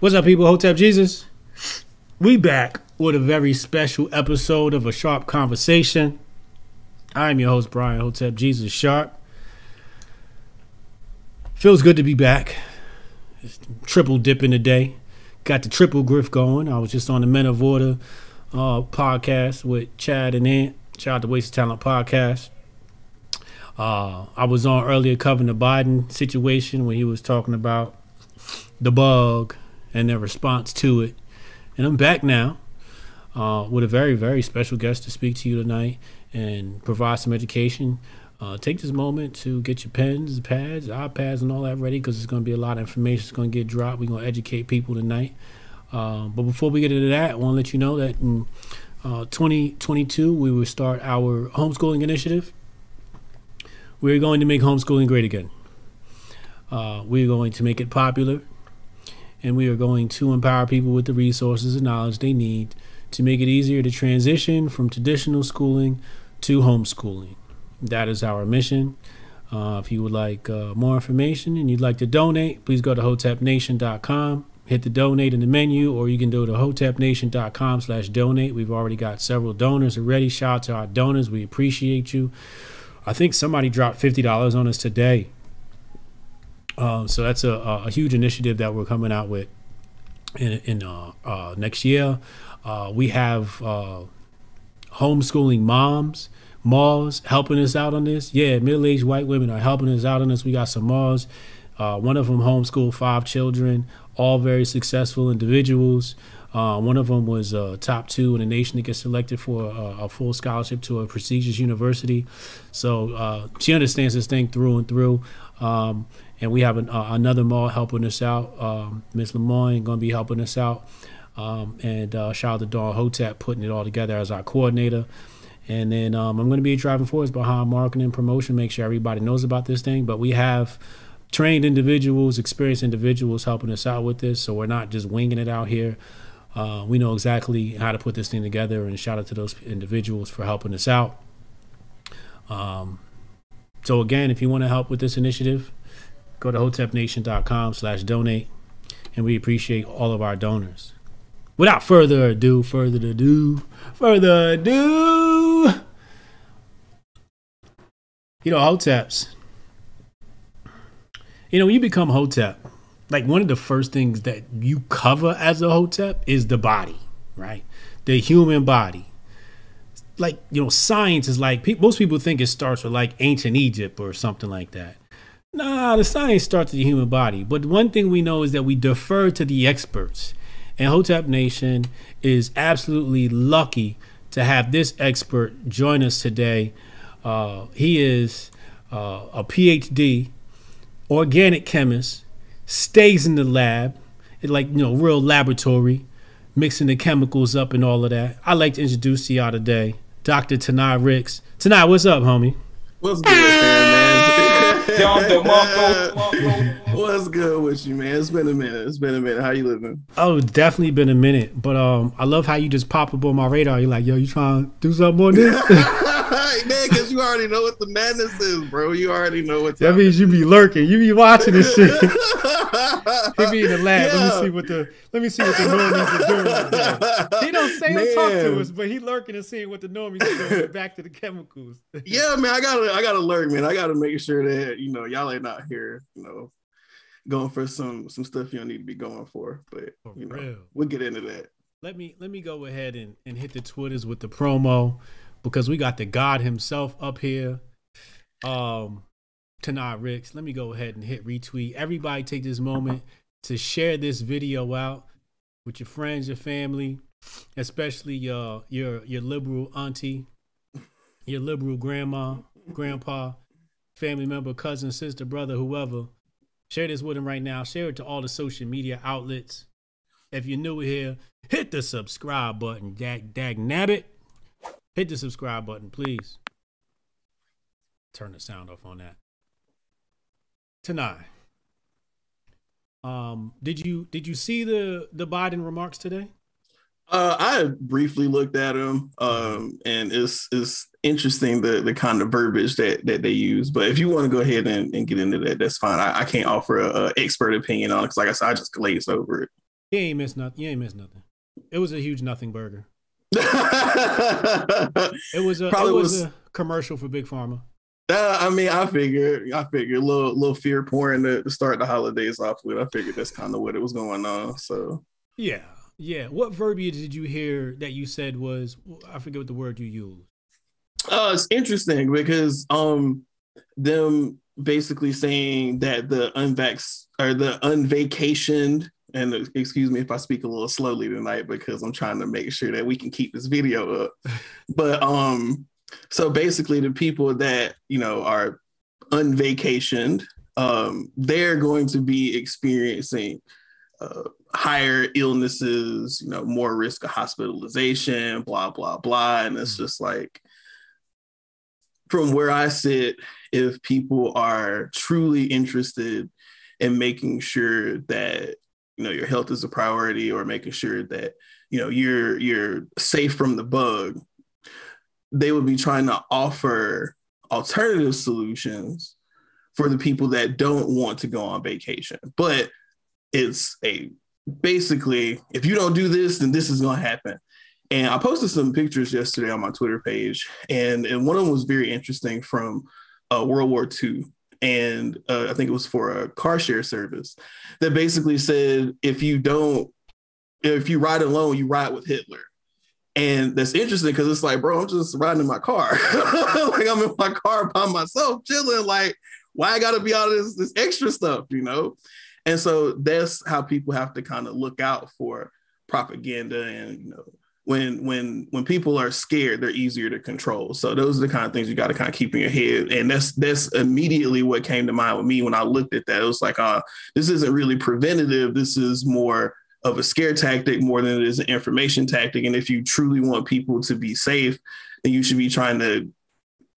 What's up, people? Hotep Jesus. We back with a very special episode of a Sharp Conversation. I'm your host, Brian Hotep Jesus Sharp. Feels good to be back. Triple dip in the day. Got the triple griff going. I was just on the Men of Order uh, podcast with Chad and Ant. Shout out to Waste Talent podcast. Uh, I was on earlier covering the Biden situation when he was talking about the bug and their response to it. And I'm back now uh, with a very, very special guest to speak to you tonight and provide some education. Uh, take this moment to get your pens, pads, iPads, and all that ready because it's going to be a lot of information that's going to get dropped. We're going to educate people tonight. Uh, but before we get into that, I want to let you know that in uh, 2022, we will start our homeschooling initiative. We're going to make homeschooling great again. Uh, we're going to make it popular and we are going to empower people with the resources and knowledge they need to make it easier to transition from traditional schooling to homeschooling. That is our mission. Uh, if you would like uh, more information and you'd like to donate, please go to hotepnation.com, hit the donate in the menu, or you can go to hotepnation.com slash donate. We've already got several donors already. Shout out to our donors. We appreciate you. I think somebody dropped $50 on us today um, so that's a, a, huge initiative that we're coming out with in, in uh, uh, next year. Uh, we have uh, homeschooling moms, moms helping us out on this. Yeah, middle-aged white women are helping us out on this. We got some moms. Uh, one of them homeschooled five children, all very successful individuals. Uh, one of them was top two in the nation to get selected for a, a full scholarship to a prestigious university. So she understands this thing through and through. Um, and we have an, uh, another mall helping us out. Um, Miss Lemoyne going to be helping us out, um, and uh, shout out to Dawn Hotep putting it all together as our coordinator. And then um, I'm going to be driving force behind marketing and promotion, make sure everybody knows about this thing. But we have trained individuals, experienced individuals helping us out with this, so we're not just winging it out here. Uh, we know exactly how to put this thing together, and shout out to those individuals for helping us out. Um, so again, if you want to help with this initiative, Go to hotepnation.com slash donate, and we appreciate all of our donors. Without further ado, further ado, further ado, you know, hoteps. You know, when you become hotep, like one of the first things that you cover as a hotep is the body, right? The human body. Like, you know, science is like, most people think it starts with like ancient Egypt or something like that. Nah, the science starts with the human body. But one thing we know is that we defer to the experts. And Hotep Nation is absolutely lucky to have this expert join us today. Uh, he is uh, a PhD, organic chemist, stays in the lab, like you know, real laboratory, mixing the chemicals up and all of that. I'd like to introduce to y'all today, Dr. Tanai Ricks. Tanai, what's up, homie? What's good, man? What's good with you, man? It's been a minute. It's been a minute. How you living? Oh, definitely been a minute. But um, I love how you just pop up on my radar. You're like, yo, you trying to do something on this? man, because you already know what the madness is, bro. You already know what. That means you be lurking. You be watching this shit. he be in the lab. Yeah. Let me see what the let me see what the normies are doing. He don't say or talk to us, but he lurking and seeing what the normies are doing. Back to the chemicals. yeah, man. I gotta I gotta lurk, man. I gotta make sure that you know y'all ain't not here, you know, going for some some stuff you don't need to be going for. But for you know, real. we'll get into that. Let me let me go ahead and, and hit the Twitters with the promo because we got the God himself up here. Um Tanai Ricks. Let me go ahead and hit retweet. Everybody take this moment to share this video out with your friends, your family, especially your your your liberal auntie, your liberal grandma, grandpa, family member, cousin, sister, brother, whoever. Share this with them right now. Share it to all the social media outlets. If you're new here, hit the subscribe button. Dag dag nabbit. Hit the subscribe button, please. Turn the sound off on that. Tonight. Um, did you did you see the the Biden remarks today? Uh, I briefly looked at them, um, and it's it's interesting the the kind of verbiage that that they use. But if you want to go ahead and, and get into that, that's fine. I, I can't offer a, a, expert opinion on it because, like I said, I just glazed over it. He ain't missed nothing. You ain't missed nothing. It was a huge nothing burger. It was a Probably it was, was a commercial for Big Pharma. Uh, I mean, I figured, I figured a little, little fear pouring to, to start the holidays off with. I figured that's kind of what it was going on. So yeah, yeah. What verbiage did you hear that you said was? I forget what the word you used. Uh, it's interesting because um, them basically saying that the unvax or the unvacationed and excuse me if I speak a little slowly tonight because I'm trying to make sure that we can keep this video up. but um, so basically, the people that you know are unvacationed, um, they're going to be experiencing uh, higher illnesses, you know, more risk of hospitalization, blah blah blah, and it's mm. just like from where I sit, if people are truly interested in making sure that you know your health is a priority or making sure that you know you're you're safe from the bug they would be trying to offer alternative solutions for the people that don't want to go on vacation. But it's a basically if you don't do this then this is going to happen. And i posted some pictures yesterday on my twitter page and, and one of them was very interesting from uh, world war ii and uh, I think it was for a car share service that basically said if you don't, if you ride alone, you ride with Hitler. And that's interesting because it's like, bro, I'm just riding in my car. like I'm in my car by myself, chilling. Like, why I gotta be all this this extra stuff, you know? And so that's how people have to kind of look out for propaganda and you know when when when people are scared they're easier to control. So those are the kind of things you got to kind of keep in your head. And that's that's immediately what came to mind with me when i looked at that. It was like uh this isn't really preventative. This is more of a scare tactic more than it is an information tactic. And if you truly want people to be safe then you should be trying to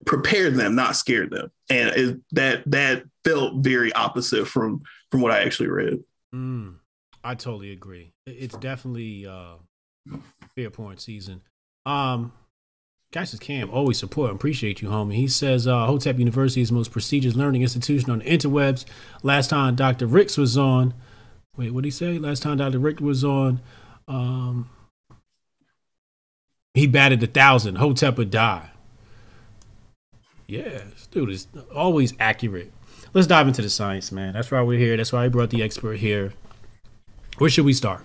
prepare them not scare them. And it, that that felt very opposite from from what i actually read. Mm, i totally agree. It's definitely uh fair point season. Um, Genesis Cam, always support appreciate you, homie. He says uh, Hotep University is the most prestigious learning institution on the interwebs. Last time Dr. Ricks was on, wait, what did he say? Last time Dr. Rick was on, um, he batted a thousand. Hotep would die. Yeah, dude is always accurate. Let's dive into the science, man. That's why we're here. That's why I brought the expert here. Where should we start?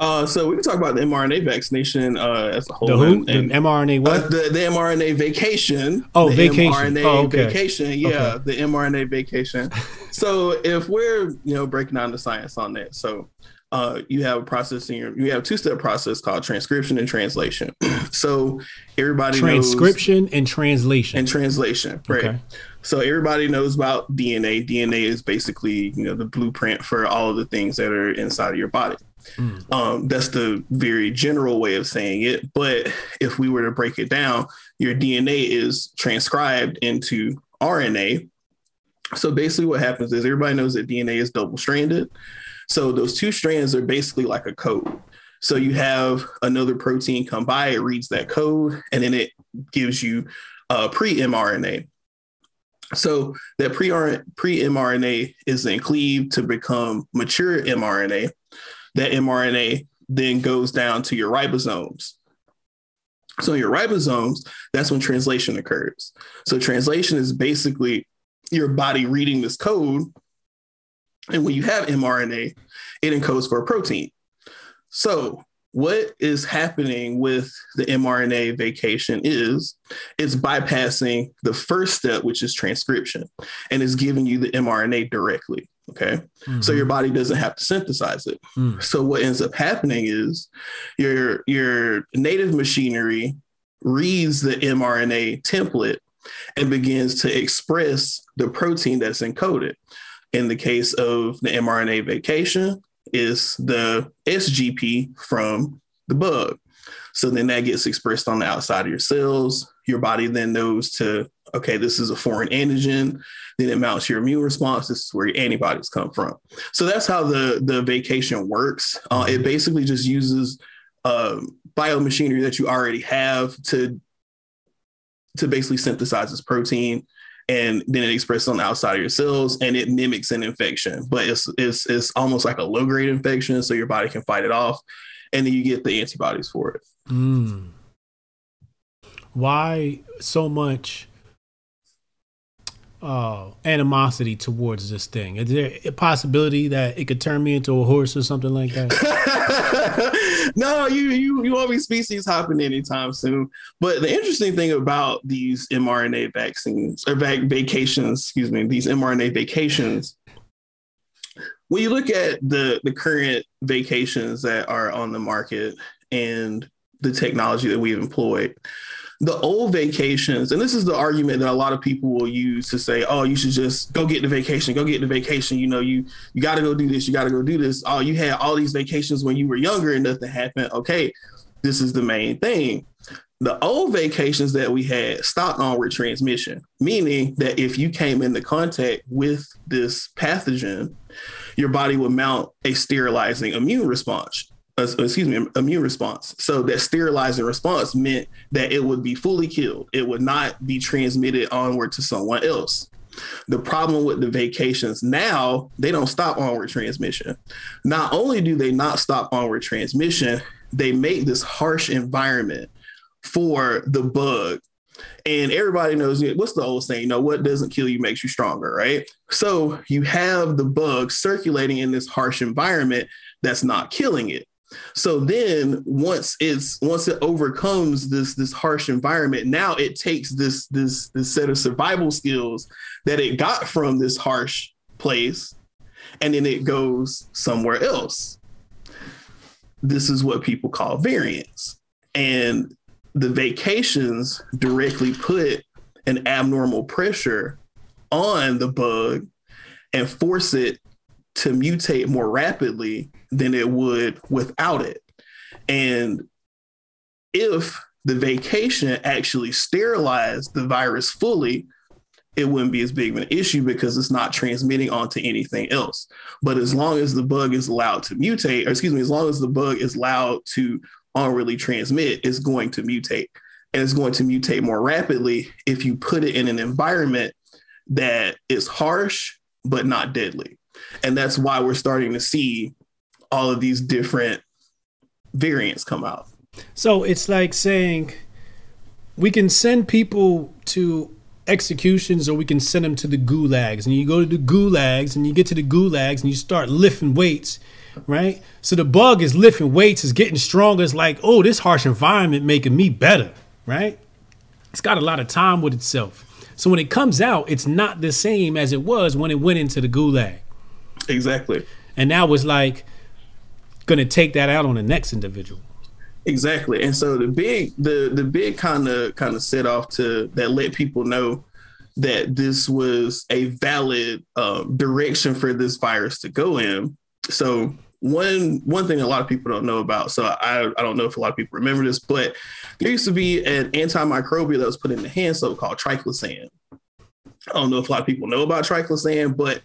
Uh, so we can talk about the mRNA vaccination uh, as a whole. The who? And, the mRNA what? Uh, the, the mRNA vacation. Oh, vacation. mRNA oh, okay. vacation. Yeah, okay. the mRNA vacation. so if we're you know breaking down the science on that, so uh, you have a process in your you have a two step process called transcription and translation. so everybody transcription and translation and translation, right? Okay. So everybody knows about DNA. DNA is basically you know the blueprint for all of the things that are inside of your body. Mm. Um, that's the very general way of saying it. But if we were to break it down, your DNA is transcribed into RNA. So basically, what happens is everybody knows that DNA is double stranded. So those two strands are basically like a code. So you have another protein come by, it reads that code, and then it gives you a pre mRNA. So that pre mRNA is then cleaved to become mature mRNA that mRNA then goes down to your ribosomes. So your ribosomes, that's when translation occurs. So translation is basically your body reading this code. And when you have mRNA, it encodes for a protein. So what is happening with the mRNA vacation is it's bypassing the first step, which is transcription, and it's giving you the mRNA directly. Okay. Mm-hmm. So your body doesn't have to synthesize it. Mm. So what ends up happening is your your native machinery reads the mRNA template and begins to express the protein that's encoded. In the case of the mRNA vacation, is the SGP from the bug. So then that gets expressed on the outside of your cells. Your body then knows to, okay, this is a foreign antigen. Then it mounts your immune response. This is where your antibodies come from. So that's how the, the vacation works. Uh, it basically just uses um, biomachinery that you already have to, to basically synthesize this protein and then it expresses on the outside of your cells and it mimics an infection, but it's it's it's almost like a low grade infection, so your body can fight it off, and then you get the antibodies for it. Mm. Why so much uh, animosity towards this thing? Is there a possibility that it could turn me into a horse or something like that? no, you you you won't be species hopping anytime soon. But the interesting thing about these mRNA vaccines or vac- vacations, excuse me, these mRNA vacations, when you look at the the current vacations that are on the market and the technology that we've employed the old vacations, and this is the argument that a lot of people will use to say, "Oh, you should just go get the vacation, go get the vacation." You know, you you got to go do this, you got to go do this. Oh, you had all these vacations when you were younger and nothing happened. Okay, this is the main thing. The old vacations that we had stopped onward transmission, meaning that if you came into contact with this pathogen, your body would mount a sterilizing immune response uh, excuse me, immune response. So that sterilizing response meant that it would be fully killed. It would not be transmitted onward to someone else. The problem with the vacations now, they don't stop onward transmission. Not only do they not stop onward transmission, they make this harsh environment for the bug. And everybody knows what's the old saying, you know, what doesn't kill you makes you stronger, right? So you have the bug circulating in this harsh environment that's not killing it. So then once it's once it overcomes this this harsh environment, now it takes this this this set of survival skills that it got from this harsh place and then it goes somewhere else. This is what people call variance. And the vacations directly put an abnormal pressure on the bug and force it to mutate more rapidly than it would without it. And if the vacation actually sterilized the virus fully, it wouldn't be as big of an issue because it's not transmitting onto anything else. But as long as the bug is allowed to mutate, or excuse me, as long as the bug is allowed to unreally transmit, it's going to mutate. And it's going to mutate more rapidly if you put it in an environment that is harsh but not deadly. And that's why we're starting to see all of these different variants come out. So it's like saying we can send people to executions or we can send them to the gulags. And you go to the gulags and you get to the gulags and you start lifting weights, right? So the bug is lifting weights, is getting stronger. It's like, oh, this harsh environment making me better, right? It's got a lot of time with itself. So when it comes out, it's not the same as it was when it went into the gulag. Exactly. And now it's like going to take that out on the next individual. Exactly. And so the big the the big kind of kind of set off to that let people know that this was a valid uh, direction for this virus to go in. So one one thing a lot of people don't know about. So I I don't know if a lot of people remember this, but there used to be an antimicrobial that was put in the hand soap called triclosan. I don't know if a lot of people know about triclosan, but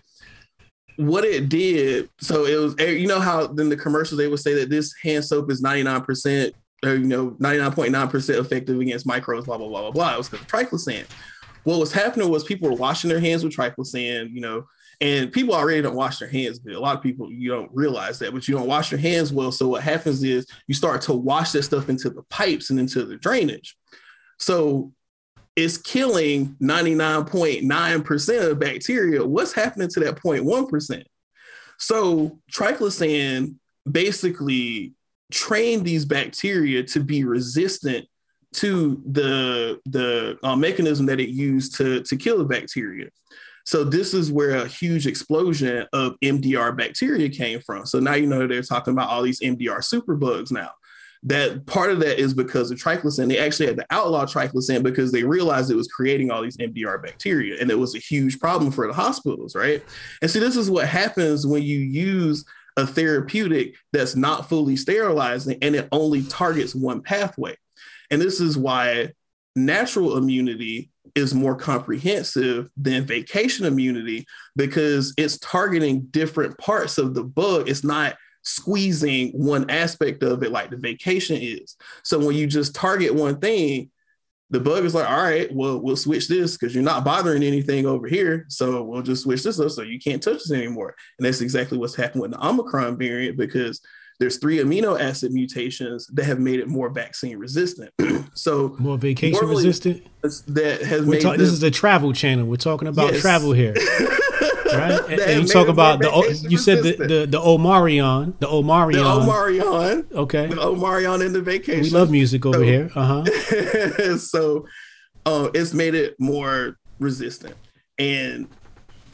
what it did, so it was, eh, you know how in the commercials they would say that this hand soap is 99% or, you know, 99.9% effective against microbes, blah, blah, blah, blah, blah. It was because triclosan. What was happening was people were washing their hands with triclosan, you know, and people already don't wash their hands, a lot of people you don't realize that, but you don't wash your hands well. So what happens is you start to wash that stuff into the pipes and into the drainage. So it's killing 99.9% of bacteria, what's happening to that 0.1%? So triclosan basically trained these bacteria to be resistant to the the uh, mechanism that it used to to kill the bacteria. So this is where a huge explosion of MDR bacteria came from. So now you know they're talking about all these MDR superbugs now that part of that is because of triclosan. They actually had to outlaw triclosan because they realized it was creating all these MDR bacteria, and it was a huge problem for the hospitals, right? And see, this is what happens when you use a therapeutic that's not fully sterilizing and it only targets one pathway. And this is why natural immunity is more comprehensive than vacation immunity because it's targeting different parts of the bug. It's not squeezing one aspect of it like the vacation is. So when you just target one thing, the bug is like, all right, well, we'll switch this because you're not bothering anything over here. So we'll just switch this up so you can't touch this anymore. And that's exactly what's happened with the Omicron variant because there's three amino acid mutations that have made it more vaccine resistant. so more vacation resistant. That has We're made talk, this, is the travel channel. We're talking about Yes. travel here, right? and, and you talk about the more O- vacation you said the, the the Omarion, the Omarion. the Omarion, okay, the Omarion in the vacation. we love music over So- here. Uh huh. so uh, it's made it more resistant. And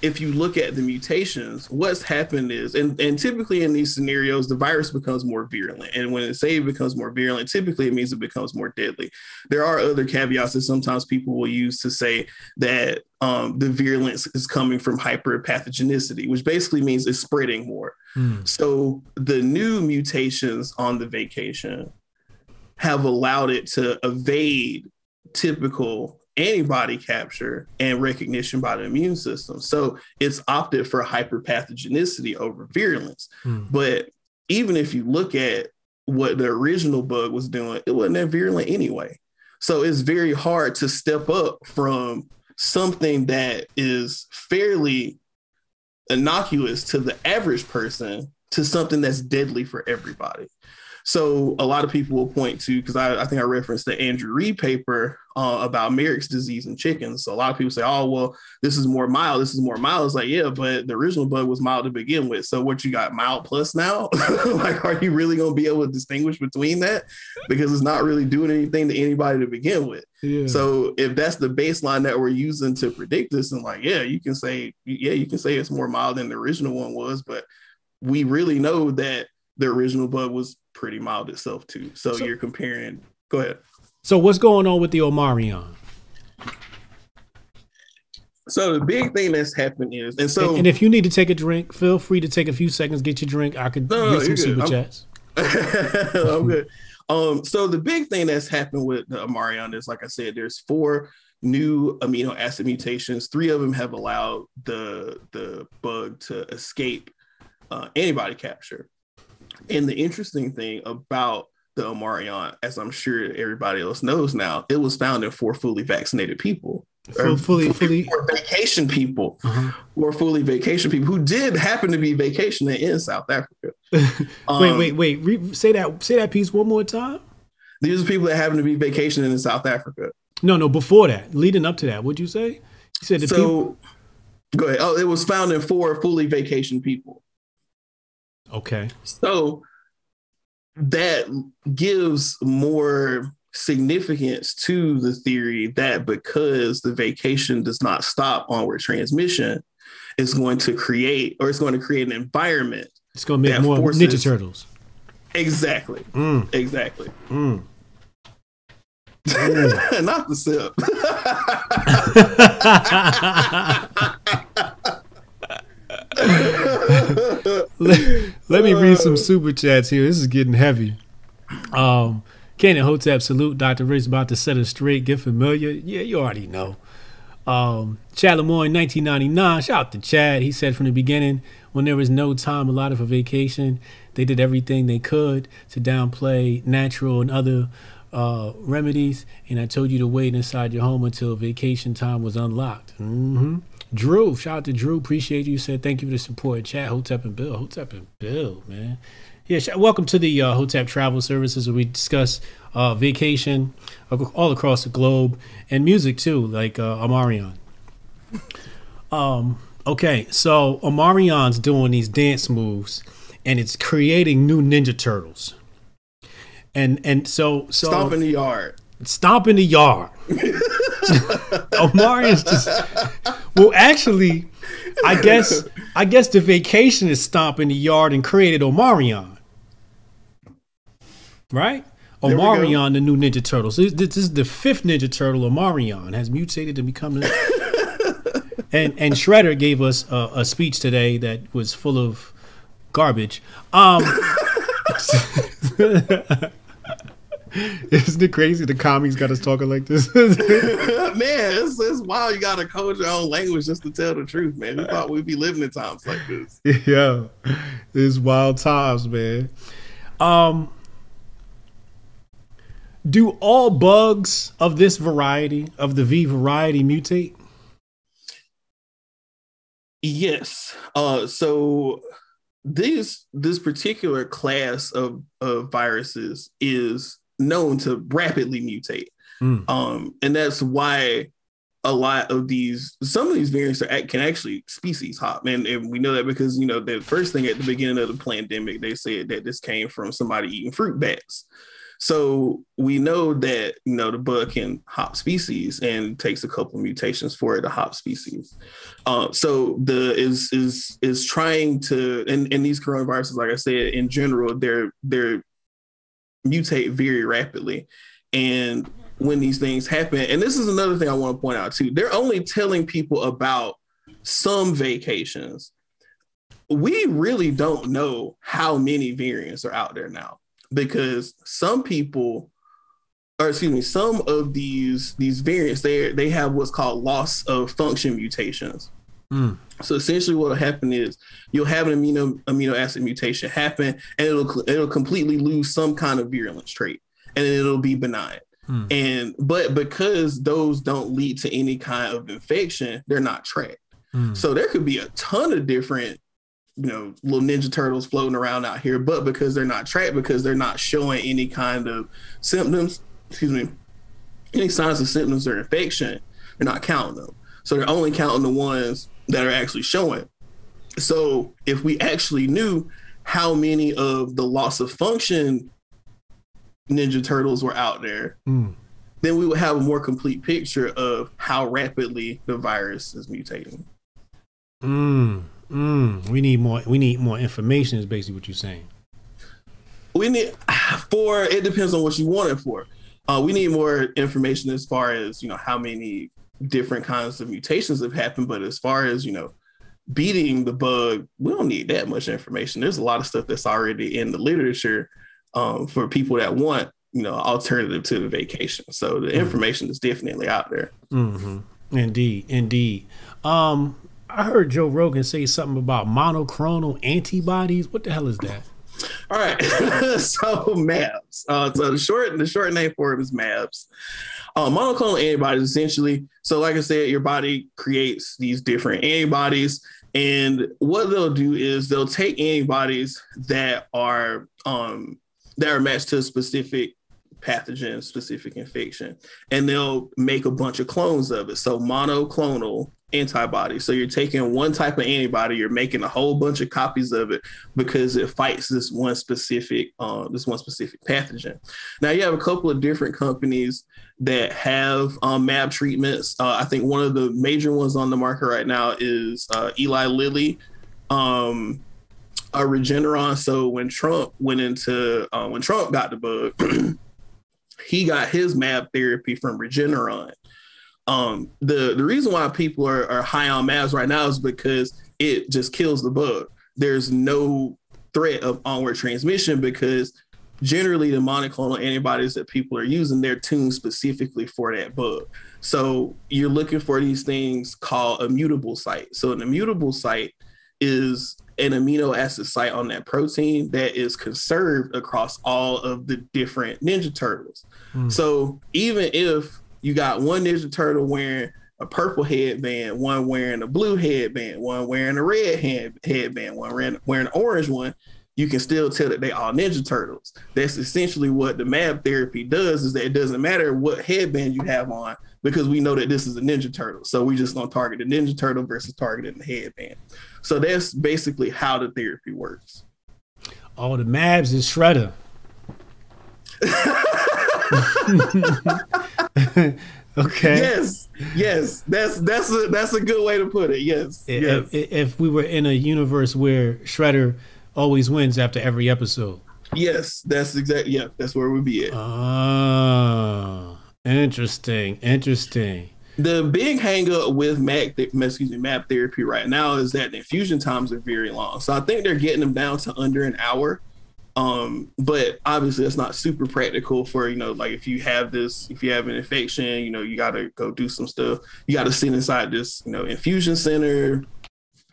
if you look at the mutations, what's happened is, and, and typically in these scenarios, the virus becomes more virulent. And when it say it becomes more virulent, typically it means it becomes more deadly. There are other caveats that sometimes people will use to say that um, the virulence is coming from hyperpathogenicity, which basically means it's spreading more. Hmm. So the new mutations on the vacation have allowed it to evade typical antibody capture and recognition by the immune system. So it's opted for hyperpathogenicity over virulence. Hmm. But even if you look at what the original bug was doing, it wasn't that virulent anyway. So it's very hard to step up from something that is fairly innocuous to the average person to something that's deadly for everybody. So a lot of people will point to because I, I think I referenced the Andrew Read paper uh, about Marek's disease in chickens. So a lot of people say, "Oh, well, this is more mild. This is more mild." It's like, yeah, but the original bug was mild to begin with. So what you got mild plus now? like, are you really going to be able to distinguish between that? Because it's not really doing anything to anybody to begin with. Yeah. So if that's the baseline that we're using to predict this, and like, yeah, you can say, yeah, you can say it's more mild than the original one was, but we really know that the original bug was pretty mild itself too. So, So- you're comparing. Go ahead. so what's going on with the Omarion? So the big thing that's happened is, and so and, and if you need to take a drink, feel free to take a few seconds, get your drink. I could No, get some super I'm- chats. I'm good. Um, so the big thing that's happened with the Amarion is, like I said, there's four new amino acid mutations. Three of them have allowed the the bug to escape uh, antibody capture. And the interesting thing about the Omarion, as I'm sure everybody else knows now, it was founded for fully vaccinated people. Full, Or fully, fully. vacation people who are fully vacation people who did happen to be vacationing in South Africa. wait, Um, wait, wait. Re- say that. Say that piece one more time. These are people that happen to be vacationing in South Africa. No, no. Before that, leading up to that, what'd you say? You said the so people. go ahead. Oh, it was founded for fully vacation people. Okay. So that gives more significance to the theory that because the vacation does not stop onward transmission, it's going to create or it's going to create an environment. It's gonna make more forces- Ninja Turtles. Exactly. Mm, Exactly. mm. not the sip. let, let me read some super chats here. This is getting heavy. Um, Cannon Hotep salute. Dr. Rich about to set us straight. Get familiar. Yeah, you already know. Um, Chad Lemoyne, 1999. Shout out to Chad. He said from the beginning, when there was no time allotted for vacation, they did everything they could to downplay natural and other uh, remedies. And I told you to wait inside your home until vacation time was unlocked. hmm Drew, shout out to Drew. Appreciate you. Said thank you for the support. Chat Hotep and Bill. Hotep and Bill, man. Yeah, sh- welcome to the uh, Hotep Travel Services where we discuss uh, vacation ac- all across the globe and music too, like uh, Amarion. Um, okay, so Omarion's doing these dance moves and it's creating new Ninja Turtles. And and so so Stomp in the yard. stomp in the yard. Omarion's just well, actually, I guess I guess the vacation is stomp in the yard and created Omarion, right? There we go. Omarion, the new Ninja Turtle. So this, this is the fifth Ninja Turtle. Omarion has mutated to become the. and and Shredder gave us a, a speech today that was full of garbage. Um, isn't it crazy? The commies got us talking like this. man, it's, it's wild. You got to code your own language just to tell the truth, man. We thought we'd be living in times like this. yeah, it's wild times, man. Um, Do all bugs of this variety of the V variety mutate? Yes. Uh, so this this particular class of, of viruses is known to rapidly mutate. Mm. Um, and that's why a lot of these some of these variants are can actually species hop and, and we know that because you know the first thing at the beginning of the pandemic they said that this came from somebody eating fruit bats so we know that you know the bug can hop species and takes a couple mutations for it to hop species. Uh, so the is is is trying to and, and these coronaviruses, like I said, in general, they're they're mutate very rapidly. And when these things happen, and this is another thing I want to point out too, they're only telling people about some vacations. We really don't know how many variants are out there now because some people or excuse me, some of these these variants they they have what's called loss of function mutations. Mm. So essentially, what will happen is you'll have an amino amino acid mutation happen, and it'll it'll completely lose some kind of virulence trait, and it'll be benign. Mm. And but because those don't lead to any kind of infection, they're not tracked. Mm. So there could be a ton of different you know little ninja turtles floating around out here but because they're not tracked because they're not showing any kind of symptoms excuse me any signs of symptoms or infection they're not counting them so they're only counting the ones that are actually showing so if we actually knew how many of the loss of function ninja turtles were out there mm. then we would have a more complete picture of how rapidly the virus is mutating mm. Mm, we need more. We need more information. Is basically what you're saying. We need for it depends on what you want it for. Uh, we need more information as far as you know how many different kinds of mutations have happened. But as far as you know, beating the bug, we don't need that much information. There's a lot of stuff that's already in the literature um, for people that want you know alternative to the vacation. So the mm-hmm. information is definitely out there. Mm-hmm. Indeed, indeed. Um, I heard Joe Rogan say something about monoclonal antibodies. What the hell is that? All right, so MABs. Uh, so the short the short name for it is MABs. Uh, monoclonal antibodies essentially. So, like I said, your body creates these different antibodies, and what they'll do is they'll take antibodies that are um, that are matched to a specific pathogen, specific infection, and they'll make a bunch of clones of it. So monoclonal antibodies. So you're taking one type of antibody, you're making a whole bunch of copies of it because it fights this one specific uh, this one specific pathogen. Now you have a couple of different companies that have um, MAB treatments. Uh, I think one of the major ones on the market right now is uh, Eli Lilly. Um, a Regeneron. So when Trump went into uh, when Trump got the bug, he got his MAB therapy from Regeneron. Um, the the reason why people are, are high on MABs right now is because it just kills the bug. There's no threat of onward transmission because generally the monoclonal antibodies that people are using they're tuned specifically for that bug. So you're looking for these things called immutable site. So an immutable site is an amino acid site on that protein that is conserved across all of the different Ninja Turtles. Mm. So even if you got one Ninja Turtle wearing a purple headband, one wearing a blue headband, one wearing a red head, headband, one wearing, wearing an orange one, you can still tell that they are Ninja Turtles. That's essentially what the MAB therapy does is that it doesn't matter what headband you have on because we know that this is a Ninja Turtle. So we just gonna target the Ninja Turtle versus targeting the headband. So that's basically how the therapy works. Oh, the MABs is Shredder. okay. Yes. Yes. That's that's a that's a good way to put it. Yes. If, yes. If, if we were in a universe where Shredder always wins after every episode. Yes, that's exactly yeah, that's where we'd be at. Oh, interesting. Interesting. The big hangup with Mac, excuse me, MAB therapy right now is that the infusion times are very long. So I think they're getting them down to under an hour. Um, but obviously that's not super practical for, you know, like if you have this, if you have an infection, you know, you gotta go do some stuff. You gotta sit inside this, you know, infusion center,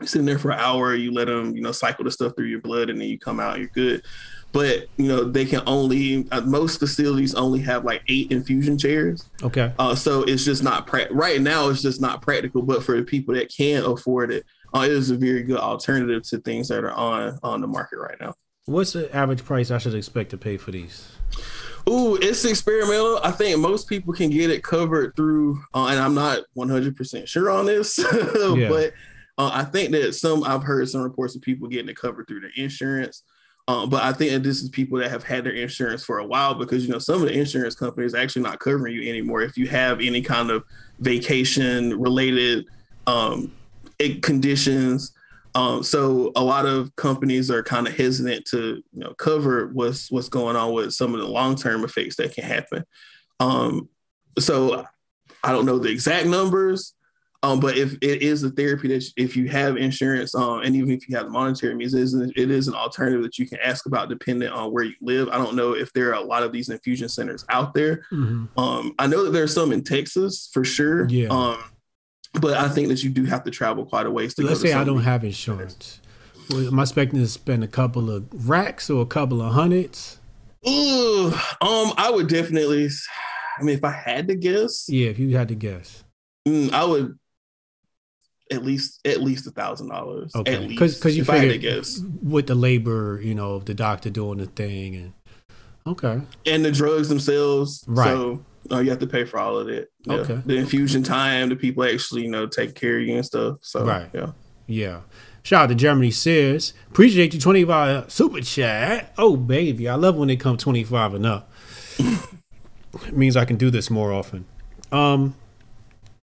sitting there for an hour, you let them, you know, cycle the stuff through your blood and then you come out, you're good. but you know they can only uh, most facilities only have like eight infusion chairs. Okay. Uh, so it's just not pra- right now. It's just not practical. But for the people that can afford it, uh, it is a very good alternative to things that are on on the market right now. What's the average price I should expect to pay for these? Ooh, it's experimental. I think most people can get it covered through, uh, and I'm not 100% sure on this, yeah. but uh, I think that some I've heard some reports of people getting it covered through their insurance. Um, but I think that this is people that have had their insurance for a while because you know some of the insurance companies actually not covering you anymore if you have any kind of vacation related um, conditions um, so a lot of companies are kind of hesitant to you know cover what's what's going on with some of the long term effects that can happen. Um, so I don't know the exact numbers, um, but if it is a therapy that if you have insurance, um, and even if you have the monetary means, it is, it is an alternative that you can ask about depending on where you live. I don't know if there are a lot of these infusion centers out there. Mm-hmm. Um, I know that there's some in Texas for sure. Yeah. But I think that you do have to travel quite a ways to Let's say I don't have insurance. Well, am I expecting to spend a couple of racks or a couple of hundreds? Ooh, um, I would definitely. I mean, if I had to guess, yeah, if you had to guess, mm, I would at least at least a thousand dollars. Okay, because because you figure guess with the labor, you know, the doctor doing the thing, and okay, and the drugs themselves, right? So Oh, you have to pay for all of it. Yeah. Okay. The infusion time, the people actually, you know, take care of you and stuff. So right. Yeah. Yeah. Shout out to Germany Sears. Appreciate you 25 super chat. Oh baby. I love when they come 25 and up. it means I can do this more often. Um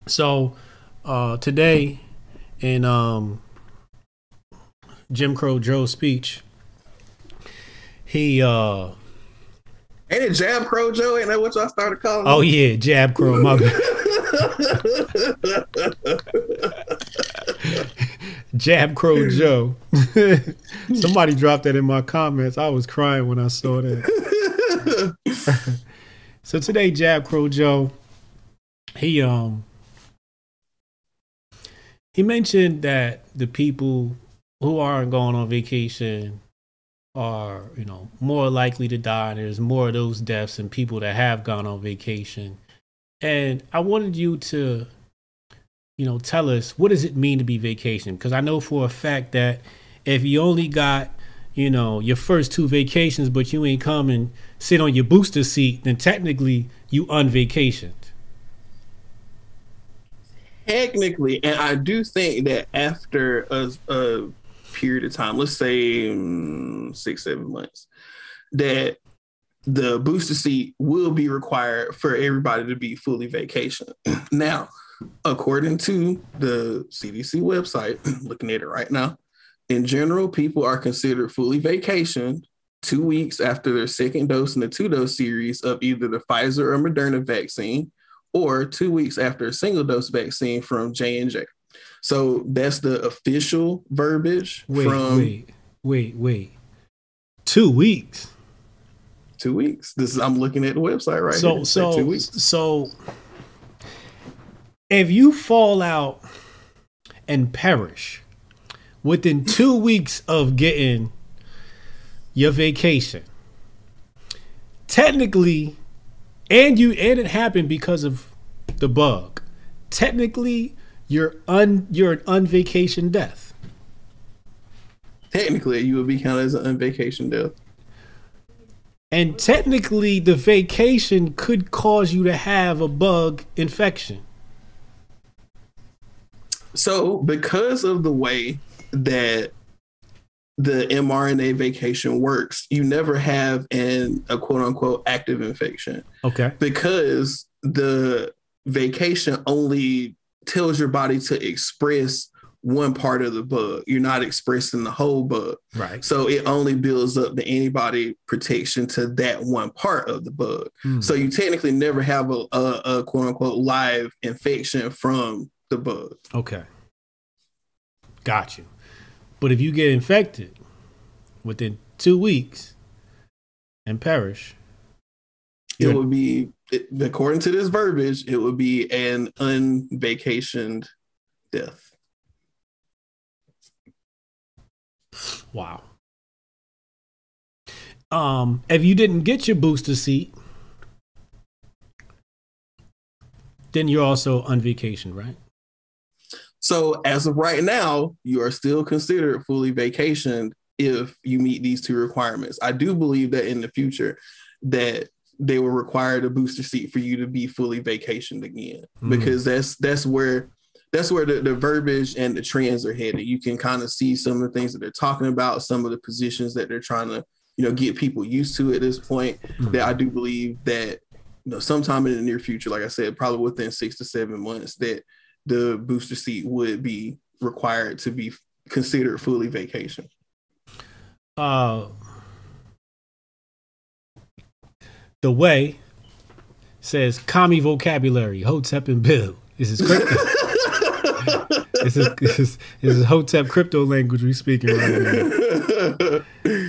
so uh today in um Jim Crow Joe's speech, he uh Ain't it Jab Crow Joe? Ain't that what y'all started calling? Oh yeah, Jab Crow. My Jab Crow Joe. Somebody dropped that in my comments. I was crying when I saw that. so today, Jab Crow Joe, he um he mentioned that the people who aren't going on vacation are you know more likely to die. And there's more of those deaths and people that have gone on vacation. And i wanted you to you know tell us what does it mean to be vacation? Because i know for a fact that if you only got you know your first two vacations but you ain't come and sit on your booster seat then technically you unvacationed. Technically and i do think that after a, a period of time, let's say um, six, seven months, that the booster seat will be required for everybody to be fully vacation. now, according to the CDC website, looking at it right now, in general, people are considered fully vacationed two weeks after their second dose in the two dose series of either the Pfizer or Moderna vaccine, or two weeks after a single dose vaccine from J and J. So that's the official verbiage wait, from. Wait, wait, wait. Two weeks. Two weeks. This is I'm looking at the website right so, here. So two weeks. So if you fall out and perish within two weeks of getting your vacation, technically, and you and it happened because of the bug. Technically, you're un you're an unvacation death. Technically, you would be counted as an unvacation death. And technically, the vacation could cause you to have a bug infection. So, because of the way that the mRNA vacation works, you never have an a quote unquote active infection. Okay. Because the vacation only tells your body to express one part of the bug. You're not expressing the whole bug. Right. So it only builds up the antibody protection to that one part of the bug. Mm. So you technically never have a, a, a, quote unquote live infection from the bug. Okay. Got you. But if you get infected within two weeks and perish, it would be according to this verbiage, it would be an unvacationed death. Wow. um, if you didn't get your booster seat, then you're also on vacation, right? So as of right now, you are still considered fully vacationed if you meet these two requirements. I do believe that in the future that they will require the booster seat for you to be fully vacationed again mm. because that's that's where that's where the, the verbiage and the trends are headed. You can kind of see some of the things that they're talking about, some of the positions that they're trying to, you know, get people used to at this point. Mm. That I do believe that, you know, sometime in the near future, like I said, probably within six to seven months, that the booster seat would be required to be considered fully vacation. Uh, the way says commie vocabulary, Hotep and Bill. This is crypto. this, is, this, is, this is Hotep crypto language we speaking right now.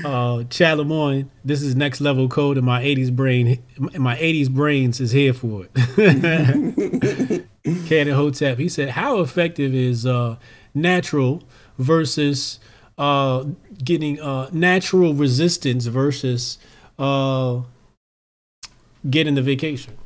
Uh, Chad Lemoyne, this is next level code in my 80s brain. My 80s brains is here for it. Cannon Hotep. He said, "How effective is uh, natural versus uh, getting uh, natural resistance versus uh, getting the vacation?"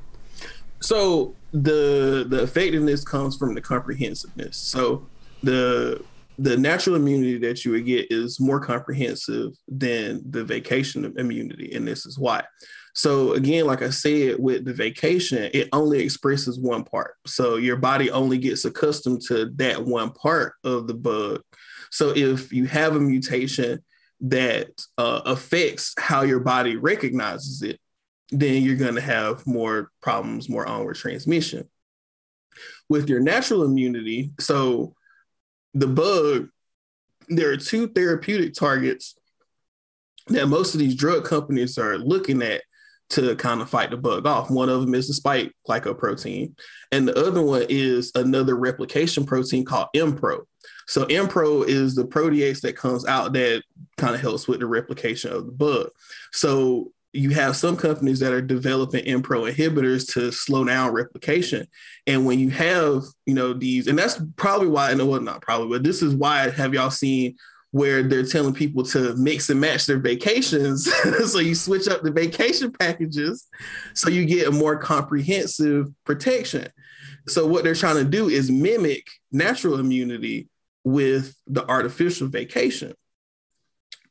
So the the effectiveness comes from the comprehensiveness. So the the natural immunity that you would get is more comprehensive than the vacation immunity, and this is why. So again, like I said, with the vacation, it only expresses one part. So your body only gets accustomed to that one part of the bug. So if you have a mutation that uh, affects how your body recognizes it, then you're going to have more problems, more onward transmission. With your natural immunity, so the bug, there are two therapeutic targets that most of these drug companies are looking at to kind of fight the bug off. One of them is the spike glycoprotein, and the other one is another replication protein called Mpro. So Mpro is the protease that comes out that kind of helps with the replication of the bug. So you have some companies that are developing Mpro inhibitors to slow down replication. And when you have, you know, these, and that's probably why, no, well, not probably, but this is why have y'all seen where they're telling people to mix and match their vacations. so you switch up the vacation packages so you get a more comprehensive protection. So what they're trying to do is mimic natural immunity with the artificial vacation.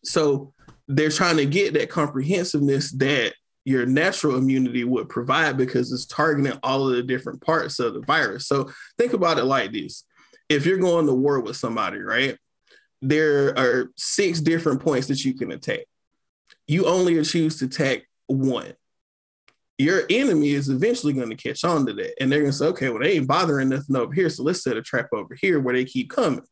So they're trying to get that comprehensiveness that your natural immunity would provide because it's targeting all of the different parts of the virus. So think about it like this. If you're going to war with somebody, right? there are six different points that you can attack. You only choose to attack one. Your enemy is eventually going to catch on to that. And they're going to say, okay, well, they ain't bothering nothing over here. So let's set a trap over here where they keep coming.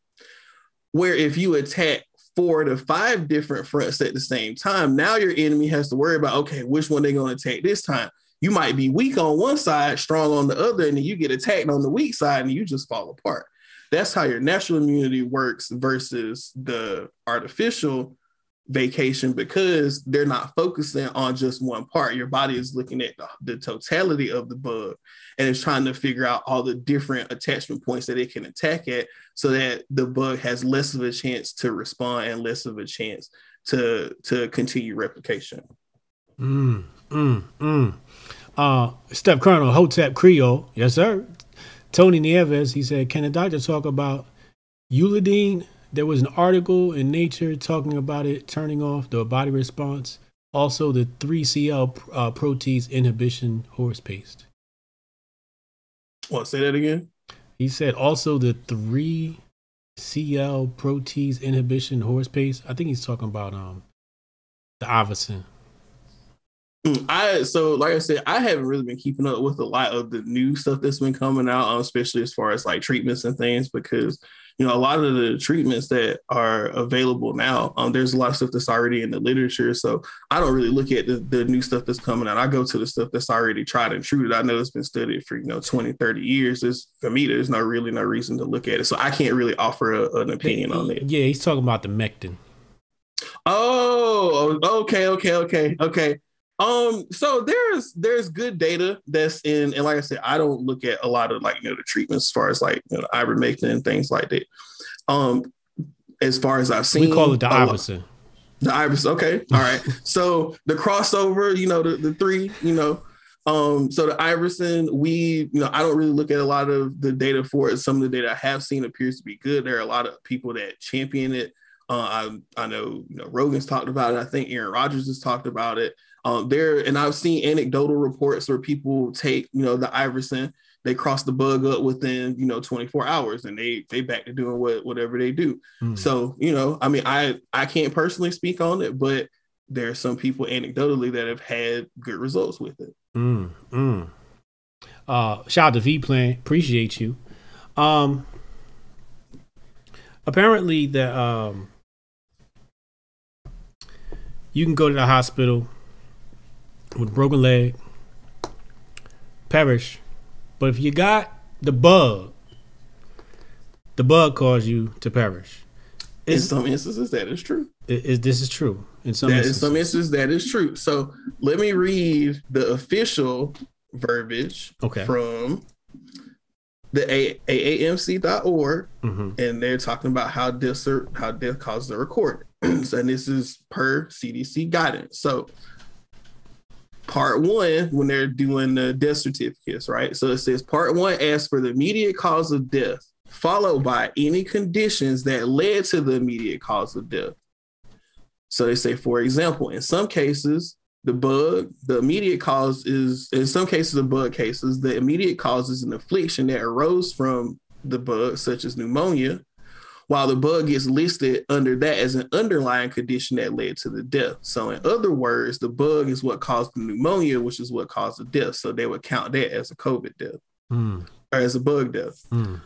Where if you attack four to five different fronts at the same time, now your enemy has to worry about, okay, which one they're going to attack this time. You might be weak on one side, strong on the other, and then you get attacked on the weak side and you just fall apart. That's how your natural immunity works versus the artificial vacation because they're not focusing on just one part. Your body is looking at the, the, totality of the bug and it's trying to figure out all the different attachment points that it can attack at so that the bug has less of a chance to respond and less of a chance to to continue replication. Mm, mm, mm. Uh, Step Colonel Hotep Creole, yes, sir. Tony Nieves, he said, Can the doctor talk about Ulidine? There was an article in Nature talking about it turning off the body response. Also, the 3CL uh, protease inhibition horse paste. What, say that again? He said also the 3CL protease inhibition horse paste. I think he's talking about um the Avacin. Mm, I so like I said, I haven't really been keeping up with a lot of the new stuff that's been coming out, um, especially as far as like treatments and things, because you know a lot of the treatments that are available now, um, there's a lot of stuff that's already in the literature. So I don't really look at the, the new stuff that's coming out. I go to the stuff that's already tried and true that I know it's been studied for you know 20, 30 years. There's for me, there's no really no reason to look at it. So I can't really offer a, an opinion on it. Yeah, he's talking about the Mectin. Oh, okay, okay, okay, okay. Um, so there's there's good data that's in, and like I said, I don't look at a lot of like you know the treatments as far as like you know ivermectin and things like that. Um, as far as I've seen, we call it the Avacin. The Iverson. Okay. All right. so the crossover, you know, the, the three, you know, um, so the Iverson, we, you know, I don't really look at a lot of the data for it. Some of the data I have seen appears to be good. There are a lot of people that champion it. Uh, I, I know, you know, Rogan's talked about it. I think Aaron Rodgers has talked about it. Um, there, and I've seen anecdotal reports where people take, you know, the Iverson, they cross the bug up within, you know, 24 hours, and they they back to doing what whatever they do. Mm. So, you know, I mean, I I can't personally speak on it, but there are some people anecdotally that have had good results with it. Mm, mm. Uh, shout out to V Plan, appreciate you. Um, apparently the um, you can go to the hospital with a broken leg, perish, but if you got the bug, the bug caused you to perish. In some instances, that is true. It, it, this is true. In some that instances. in some instances, that is true. So let me read the official verbiage okay. from the A- AAMC.org, mm-hmm. and they're talking about how death how death causes a record. so, and this is per CDC guidance. So part one, when they're doing the death certificates, right? So it says part one asks for the immediate cause of death, followed by any conditions that led to the immediate cause of death. So they say, for example, in some cases, the bug, the immediate cause is, in some cases of bug cases, the immediate cause is an affliction that arose from the bug, such as pneumonia, while the bug gets listed under that as an underlying condition that led to the death. So, in other words, the bug is what caused the pneumonia, which is what caused the death. So, they would count that as a COVID death mm. or as a bug death. Mm.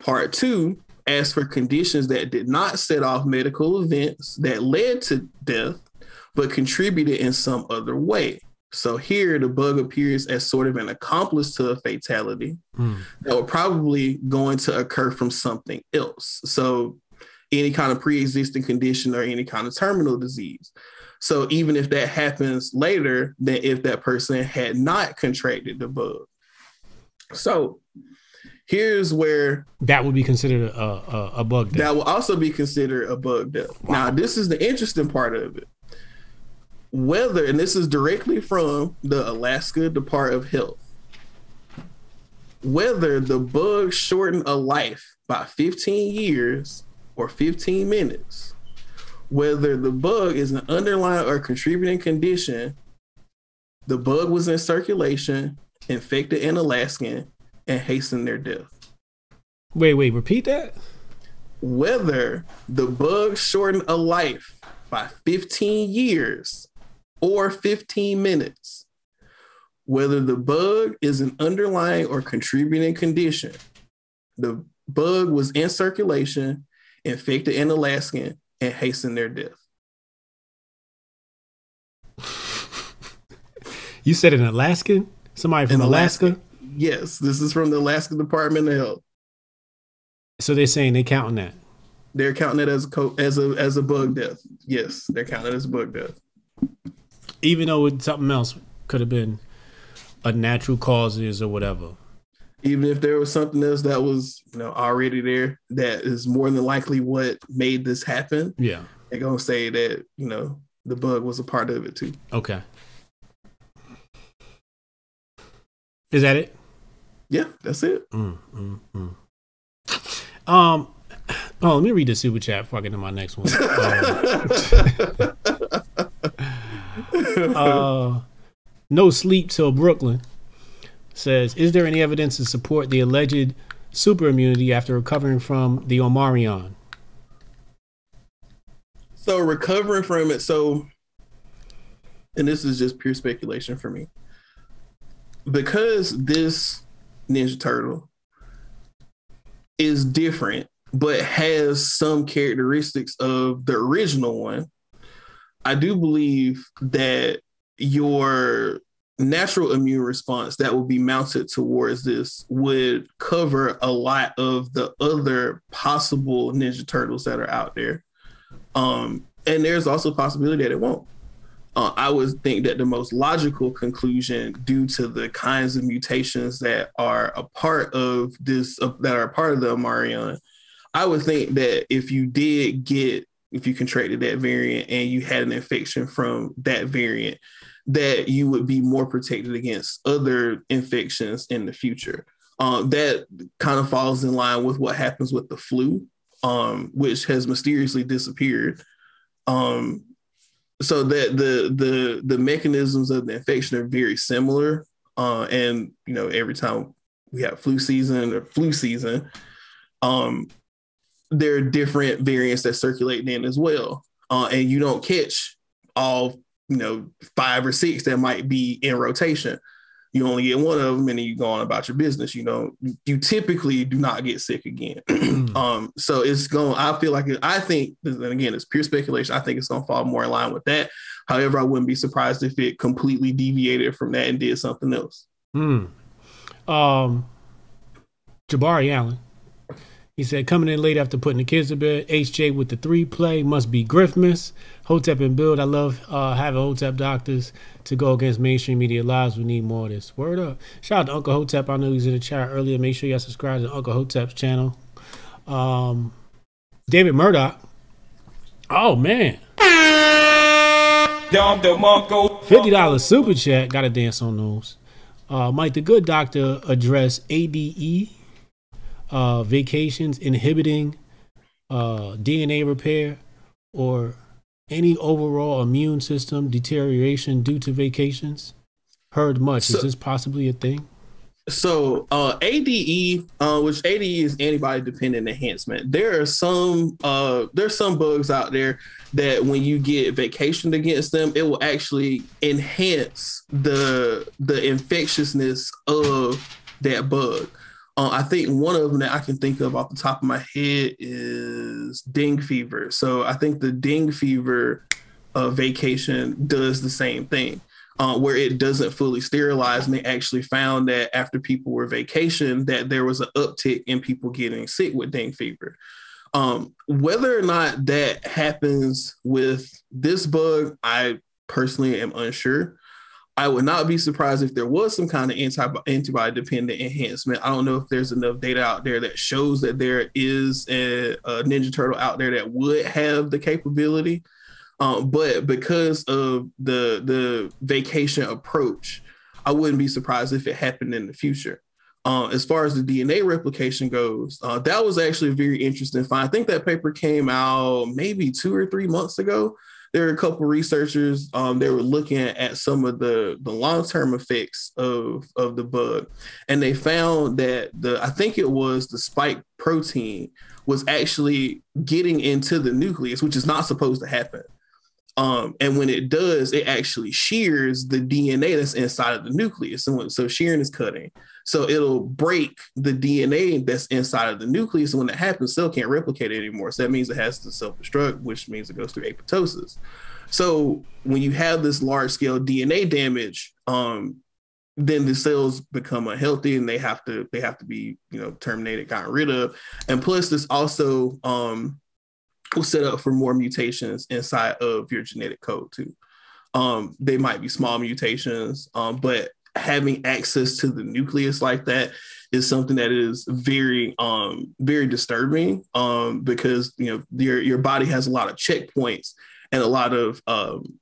Part two asked for conditions that did not set off medical events that led to death, but contributed in some other way. So here the bug appears as sort of an accomplice to a fatality mm. that will probably going to occur from something else. So any kind of pre-existing condition or any kind of terminal disease. So even if that happens later than if that person had not contracted the bug. So here's where that would be considered a, a, a bug death. That will also be considered a bug death. Wow. Now, this is the interesting part of it. Whether, and this is directly from the Alaska Department of Health, whether the bug shortened a life by 15 years or 15 minutes, whether the bug is an underlying or contributing condition, the bug was in circulation, infected an Alaskan, and hastened their death. Wait, wait, repeat that. Whether the bug shortened a life by 15 years or 15 minutes, whether the bug is an underlying or contributing condition, the bug was in circulation, infected an Alaskan, and hastened their death. You said an Alaskan? Somebody from Alaska? Alaska? Yes, this is from the Alaska Department of Health. So they're saying they're counting that. They're counting it as a co- as a as a bug death. Yes, they're counting it as a bug death. Even though something else could have been a natural causes or whatever. Even if there was something else that was you know already there, that is more than likely what made this happen. Yeah, they're gonna say that you know the bug was a part of it too. Okay. Is that it? Yeah, that's it. Mm, mm, mm. Um, oh, let me read the super chat before I get to my next one. uh, uh, no sleep till Brooklyn says, "Is there any evidence to support the alleged super immunity after recovering from the Omicron?" So recovering from it, so, and this is just pure speculation for me because this Ninja Turtle is different, but has some characteristics of the original one. I do believe that your natural immune response that would be mounted towards this would cover a lot of the other possible Ninja Turtles that are out there. Um, and there's also a possibility that it won't uh, I would think that the most logical conclusion, due to the kinds of mutations that are a part of this, uh, that are part of the Omicron, I would think that if you did get if you contracted that variant and you had an infection from that variant, that you would be more protected against other infections in the future. Um, that kind of falls in line with what happens with the flu, um, which has mysteriously disappeared. Um, so that the the the mechanisms of the infection are very similar, uh, and you know every time we have flu season or flu season, um, there are different variants that circulate then as well, uh, and you don't catch all you know five or six that might be in rotation. You only get one of them and then you go on about your business you know. You typically do not get sick again. Um so it's going i feel like it, i think and again it's pure speculation i think it's going to fall more in line with that. However i wouldn't be surprised if it completely deviated from that and did something else. Hmm. Um jabari allen he said, coming in late after putting the kids to bed. HJ with the three play must be Griffmas. Hotep and Build. I love uh, having Hotep doctors to go against mainstream media lies. We need more of this. Word up. Shout out to Uncle Hotep. I know he's in the chat earlier. Make sure y'all subscribe to Uncle Hotep's channel. Um, David Murdoch. Oh, man. $50 super chat. Got to dance on those. Uh, Mike the Good Doctor address ADE uh, vacations inhibiting uh, DNA repair or any overall immune system deterioration due to vacations? Heard much. So, Is this possibly a thing? So uh, ADE, uh, which ADE is antibody dependent enhancement. There are some uh, there's some bugs out there that when you get vacationed against them, it will actually enhance the the infectiousness of that bug. Uh, I think one of them that I can think of off the top of my head is dengue fever. So I think the dengue fever uh, vacation does the same thing, uh, where it doesn't fully sterilize, and they actually found that after people were vacation, that there was an uptick in people getting sick with dengue fever. Um, whether or not that happens with this bug, I personally am unsure. I would not be surprised if there was some kind of anti- antibody dependent enhancement. I don't know if there's enough data out there that shows that there is a, a Ninja Turtle out there that would have the capability. Um, but because of the the vacation approach, I wouldn't be surprised if it happened in the future. Uh, as far as the DNA replication goes, uh, that was actually a very interesting find. I think that paper came out maybe two or three months ago there are a couple researchers um, they were looking at some of the the long-term effects of of the bug and they found that the i think it was the spike protein was actually getting into the nucleus which is not supposed to happen um, and when it does, it actually shears the DNA that's inside of the nucleus. And so shearing is cutting. So it'll break the DNA that's inside of the nucleus. And when that happens, cell can't replicate it anymore. So that means it has to self-destruct, which means it goes through apoptosis. So when you have this large scale DNA damage, um, then the cells become unhealthy and they have to they have to be you know terminated, gotten rid of. And plus, this also um, will set up for more mutations inside of your genetic code too. Um, they might be small mutations, um, but having access to the nucleus like that is something that is very um very disturbing um because you know your your body has a lot of checkpoints and a lot of um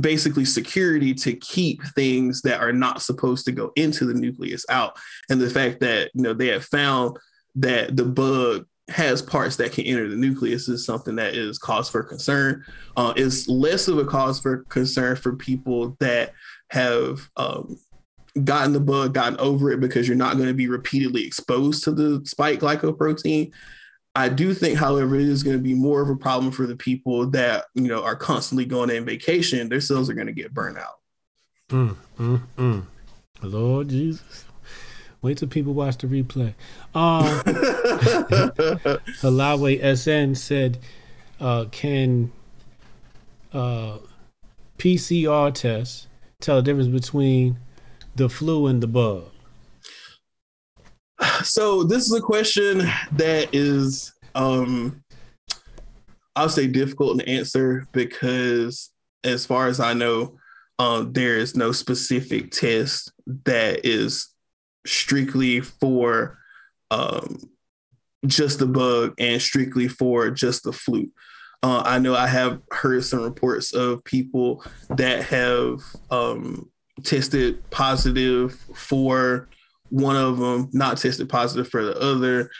basically security to keep things that are not supposed to go into the nucleus out and the fact that you know they have found that the bug has parts that can enter the nucleus is something that is cause for concern. Uh, it's less of a cause for concern for people that have um, gotten the bug, gotten over it, because you're not going to be repeatedly exposed to the spike glycoprotein. I do think, however, it is going to be more of a problem for the people that you know are constantly going on vacation. Their cells are going to get burnt out. Mm, mm, mm. Lord Jesus. Wait till people watch the replay. Um, Halawe SN said, uh, "Can uh, PCR tests tell the difference between the flu and the bug?" So this is a question that is, um, I'll say, difficult to answer because, as far as I know, um, there is no specific test that is strictly for um, just the bug and strictly for just the flu. Uh, I know I have heard some reports of people that have um, tested positive for one of them, not tested positive for the other.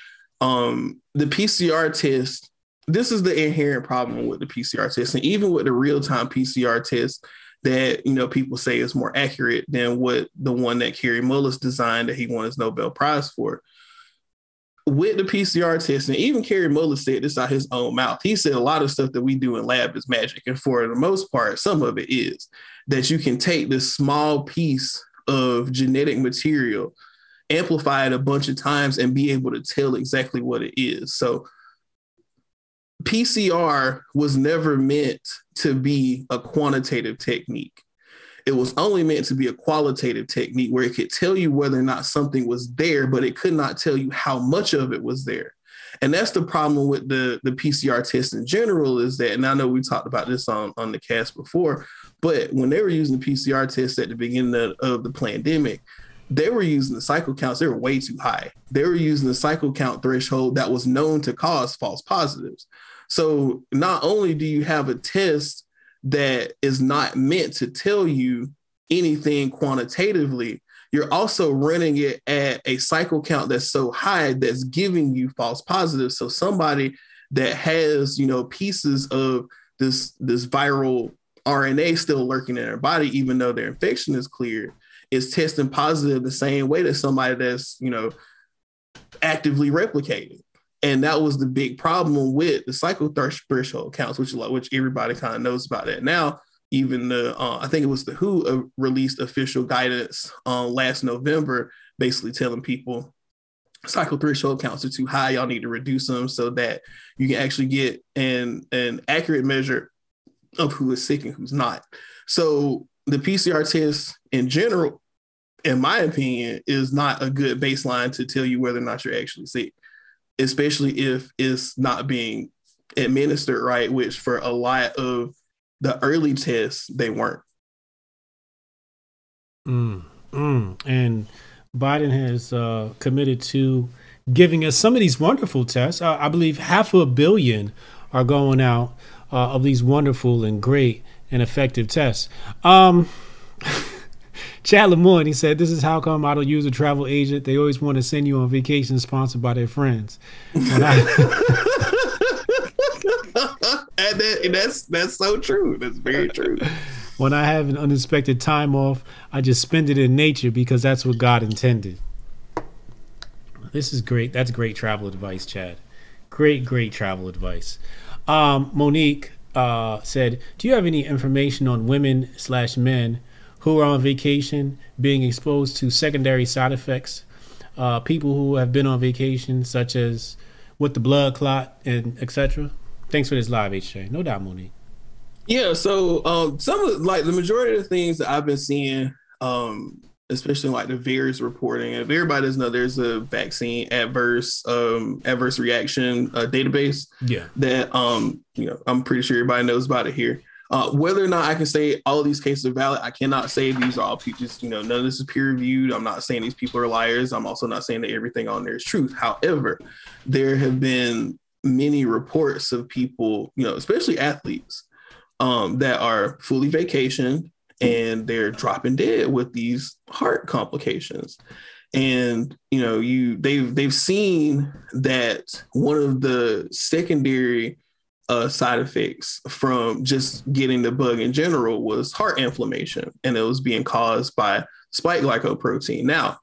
Um, the PCR test, this is the inherent problem with the PCR test, and even with the real time PCR test that you know people say is more accurate than what the one that Kary Mullis designed that he won his Nobel Prize for. With the PCR test, and even Kary Mullis said this out his own mouth. He said a lot of stuff that we do in lab is magic, and for the most part, some of it is that you can take this small piece of genetic material, amplify it a bunch of times, and be able to tell exactly what it is. So PCR was never meant to be a quantitative technique. It was only meant to be a qualitative technique where it could tell you whether or not something was there, but it could not tell you how much of it was there. And that's the problem with the, the PCR test in general is that, and I know we talked about this on, on the cast before, but when they were using the PCR test at the beginning of, of the pandemic, they were using the cycle counts, they were way too high. They were using the cycle count threshold that was known to cause false positives. So not only do you have a test that is not meant to tell you anything quantitatively, you're also running it at a cycle count that's so high that's giving you false positives. So somebody that has, you know, pieces of this this viral RNA still lurking in their body, even though their infection is cleared, is testing positive the same way that somebody that's, you know, actively replicating and that was the big problem with the cycle threshold counts, which which everybody kind of knows about that now. Even the uh, I think it was the WHO uh, released official guidance uh, last November, basically telling people cycle threshold counts are too high. Y'all need to reduce them so that you can actually get an an accurate measure of who is sick and who's not. So the PCR test in general, in my opinion, is not a good baseline to tell you whether or not you're actually sick especially if it's not being administered right, which for a lot of the early tests, they weren't. Mm, mm. And Biden has uh, committed to giving us some of these wonderful tests. Uh, I believe half a billion are going out uh, of these wonderful and great and effective tests. Um, Chad Lemoyne, he said, This is how come I don't use a travel agent. They always want to send you on vacation sponsored by their friends. And, I, and, that, and that's that's so true. That's very true. When I have an unexpected time off, I just spend it in nature because that's what God intended. This is great. That's great travel advice, Chad. Great, great travel advice. Um, Monique uh, said, "Do you have any information on women slash men who are on vacation being exposed to secondary side effects. Uh, people who have been on vacation, such as with the blood clot and etc. Thanks for this live, HJ. No doubt, Monique. Yeah, so um, some of like the majority of the things that I've been seeing, um, especially like the VAERS reporting, if everybody doesn't know, there's a vaccine adverse um, adverse reaction uh, database. Yeah, that um, you know, I'm pretty sure everybody knows about it here. Uh, whether or not I can say all of these cases are valid, I cannot say these are all just, you know, none of this is peer reviewed. I'm not saying these people are liars. I'm also not saying that everything on there is truth. However, there have been many reports of people, you know, especially athletes um, that are fully vacationed and they're dropping dead with these heart complications and you know you they've they've seen that one of the secondary uh, side effects from just getting the bug in general was heart inflammation, and it was being caused by spike glycoprotein. Now,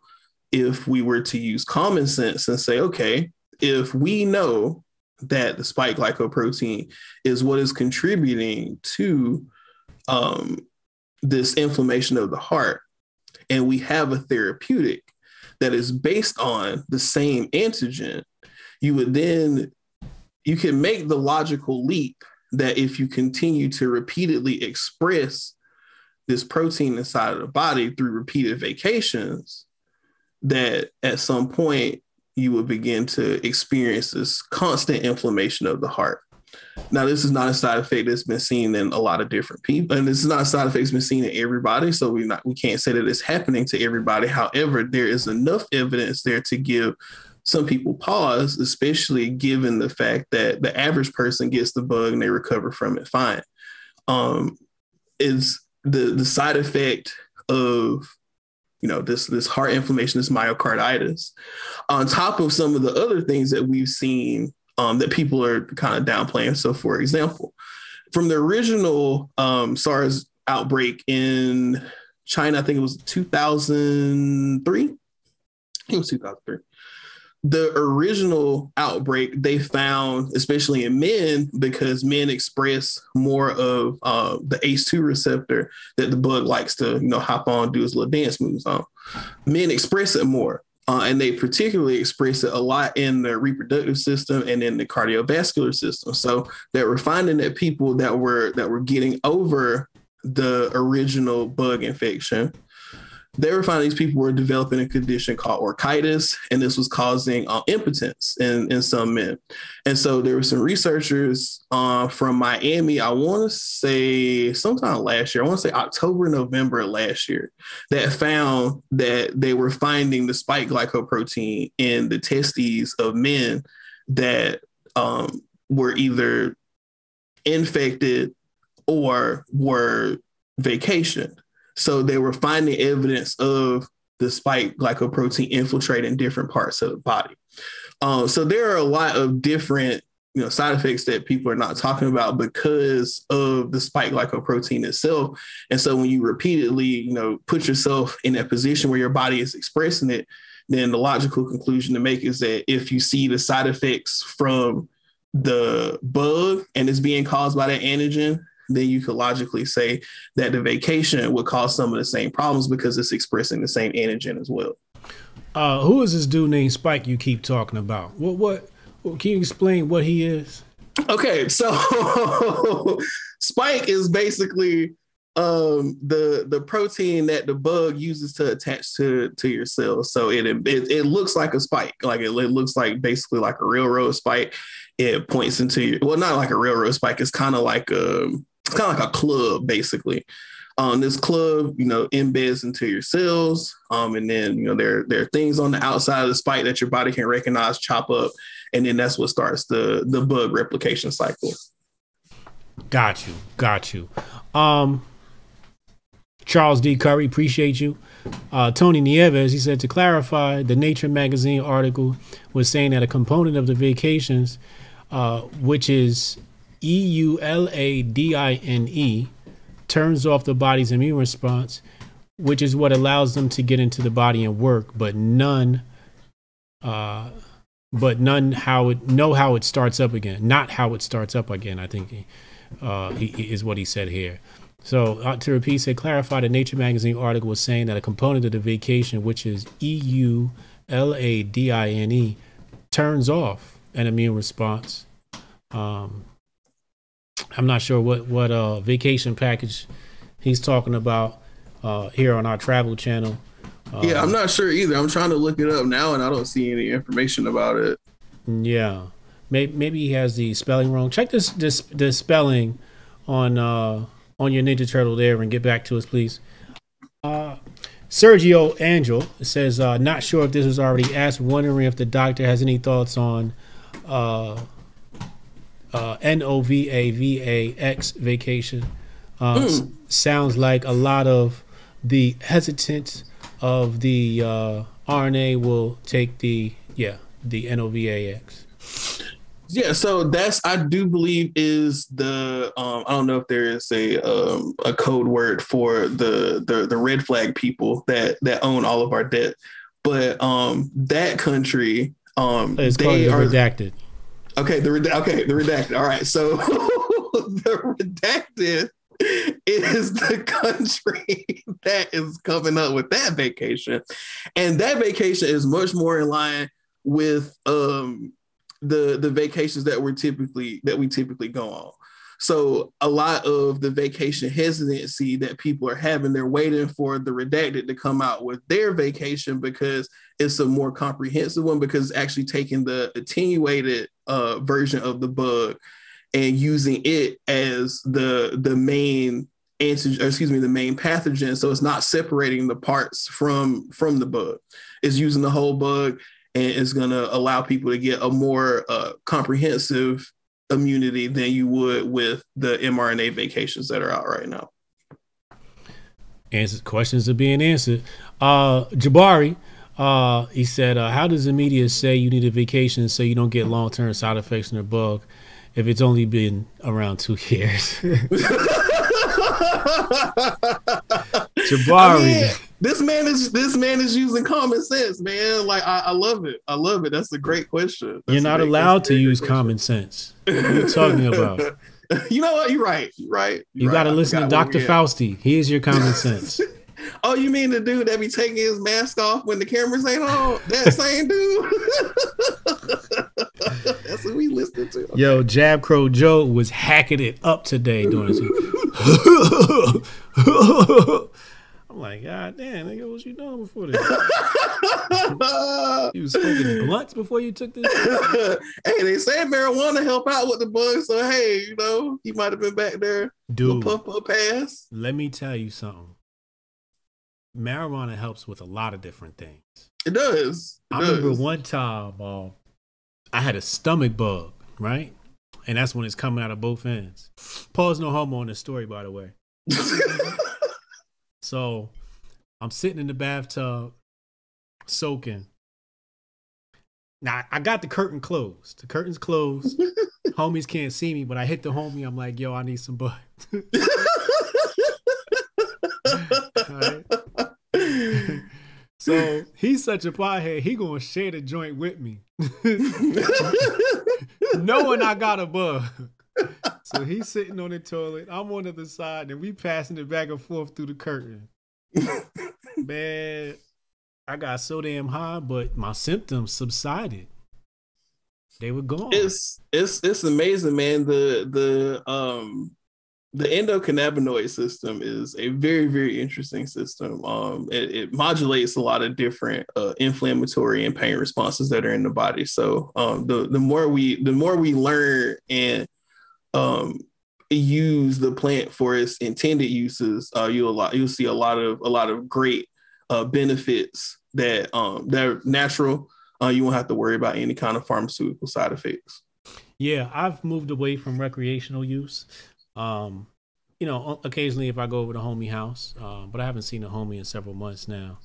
if we were to use common sense and say, okay, if we know that the spike glycoprotein is what is contributing to um, this inflammation of the heart, and we have a therapeutic that is based on the same antigen, you would then you can make the logical leap that if you continue to repeatedly express this protein inside of the body through repeated vacations, that at some point you will begin to experience this constant inflammation of the heart. Now, this is not a side effect that's been seen in a lot of different people, and this is not a side effect that's been seen in everybody. So we not we can't say that it's happening to everybody. However, there is enough evidence there to give some people pause, especially given the fact that the average person gets the bug and they recover from it fine. Um, is the the side effect of you know this this heart inflammation, this myocarditis, on top of some of the other things that we've seen um, that people are kind of downplaying. So, for example, from the original um, SARS outbreak in China, I think it was 2003. I think it was 2003 the original outbreak they found especially in men because men express more of uh, the ace2 receptor that the bug likes to you know hop on do his little dance moves on. Men express it more uh, and they particularly express it a lot in the reproductive system and in the cardiovascular system. So that we're finding that people that were that were getting over the original bug infection they were finding these people were developing a condition called orchitis, and this was causing uh, impotence in, in some men. And so there were some researchers uh, from Miami, I want to say sometime last year, I want to say October, November last year, that found that they were finding the spike glycoprotein in the testes of men that um, were either infected or were vacation. So they were finding evidence of the spike glycoprotein infiltrating different parts of the body. Um, so there are a lot of different you know side effects that people are not talking about because of the spike glycoprotein itself. And so when you repeatedly you know put yourself in that position where your body is expressing it, then the logical conclusion to make is that if you see the side effects from the bug and it's being caused by that antigen, then you could logically say that the vacation would cause some of the same problems because it's expressing the same antigen as well. Uh, who is this dude named Spike you keep talking about? What, what, what can you explain what he is? Okay, so Spike is basically um, the the protein that the bug uses to attach to to your cells. So it it, it looks like a spike, like it, it, looks like basically like a railroad spike. It points into your well, not like a railroad spike. It's kind of like a um, it's kind of like a club basically. Um, this club, you know, embeds into your cells, um, and then you know there there are things on the outside of the spike that your body can recognize, chop up, and then that's what starts the the bug replication cycle. Got you, got you. Um, Charles D. Curry, appreciate you. Uh, Tony Nieves, he said to clarify, the Nature magazine article was saying that a component of the vacations, uh, which is E U L A D I N E turns off the body's immune response, which is what allows them to get into the body and work, but none uh but none how it know how it starts up again. Not how it starts up again, I think uh is what he said here. So uh, to repeat, say clarify the Nature magazine article was saying that a component of the vacation, which is E U L A D I N E, turns off an immune response. Um, I'm not sure what what uh vacation package he's talking about uh here on our travel channel. Uh, yeah, I'm not sure either. I'm trying to look it up now, and I don't see any information about it. Yeah, maybe maybe he has the spelling wrong. Check this this the spelling on uh on your Ninja Turtle there, and get back to us, please. Uh, Sergio Angel says, uh, not sure if this was already asked, wondering if the doctor has any thoughts on uh, uh, N O V A V A X vacation. Uh, mm. s- sounds like a lot of the hesitance of the uh, RNA will take the yeah the N O V A X. Yeah, so that's I do believe is the um, I don't know if there is a um, a code word for the, the the red flag people that that own all of our debt, but um, that country um, it's they are redacted. Okay, the okay, the redacted. All right, so the redacted is the country that is coming up with that vacation, and that vacation is much more in line with um the the vacations that we're typically that we typically go on. So a lot of the vacation hesitancy that people are having, they're waiting for the redacted to come out with their vacation because it's a more comprehensive one because it's actually taking the attenuated uh, version of the bug and using it as the the main antigen, excuse me, the main pathogen. So it's not separating the parts from from the bug. It's using the whole bug and it's going to allow people to get a more uh, comprehensive immunity than you would with the mRNA vacations that are out right now. Answers questions are being answered. Uh, Jabari, uh, he said, uh, "How does the media say you need a vacation so you don't get long term side effects from the bug if it's only been around two years?" Jabari. I mean, this man is this man is using common sense, man. Like I, I love it. I love it. That's a great question. That's You're not allowed to use common sense. What are you talking about? you know what? You're right. You're right. You're you got to listen to Dr. Fauci. Here's your common sense. oh, you mean the dude that be taking his mask off when the cameras ain't on? That same dude. That's what we listening to. Okay. Yo, Jab Crow Joe was hacking it up today doing this. I'm like, God damn, nigga, what you doing before this? you was smoking blunts before you took this. hey, they say marijuana help out with the bug, so hey, you know, he might have been back there. Dude, puff puff pass. Let me tell you something. Marijuana helps with a lot of different things. It does. It I does. remember one time, uh, I had a stomach bug, right? And that's when it's coming out of both ends. Pause no homo on the story, by the way. So I'm sitting in the bathtub, soaking. Now I got the curtain closed. The curtain's closed. Homies can't see me, but I hit the homie. I'm like, yo, I need some butt. so he's such a pothead. He gonna share the joint with me, knowing I got a bug. So he's sitting on the toilet. I'm on the other side, and we passing it back and forth through the curtain. Man, I got so damn high, but my symptoms subsided. They were gone. It's it's it's amazing, man. The the um the endocannabinoid system is a very very interesting system um it, it modulates a lot of different uh, inflammatory and pain responses that are in the body so um the the more we the more we learn and um, use the plant for its intended uses, uh, you'll a lot you'll see a lot of a lot of great uh, benefits that um, that are natural. Uh, you won't have to worry about any kind of pharmaceutical side effects. Yeah, I've moved away from recreational use. Um, you know, occasionally if I go over to homie house, uh, but I haven't seen a homie in several months now.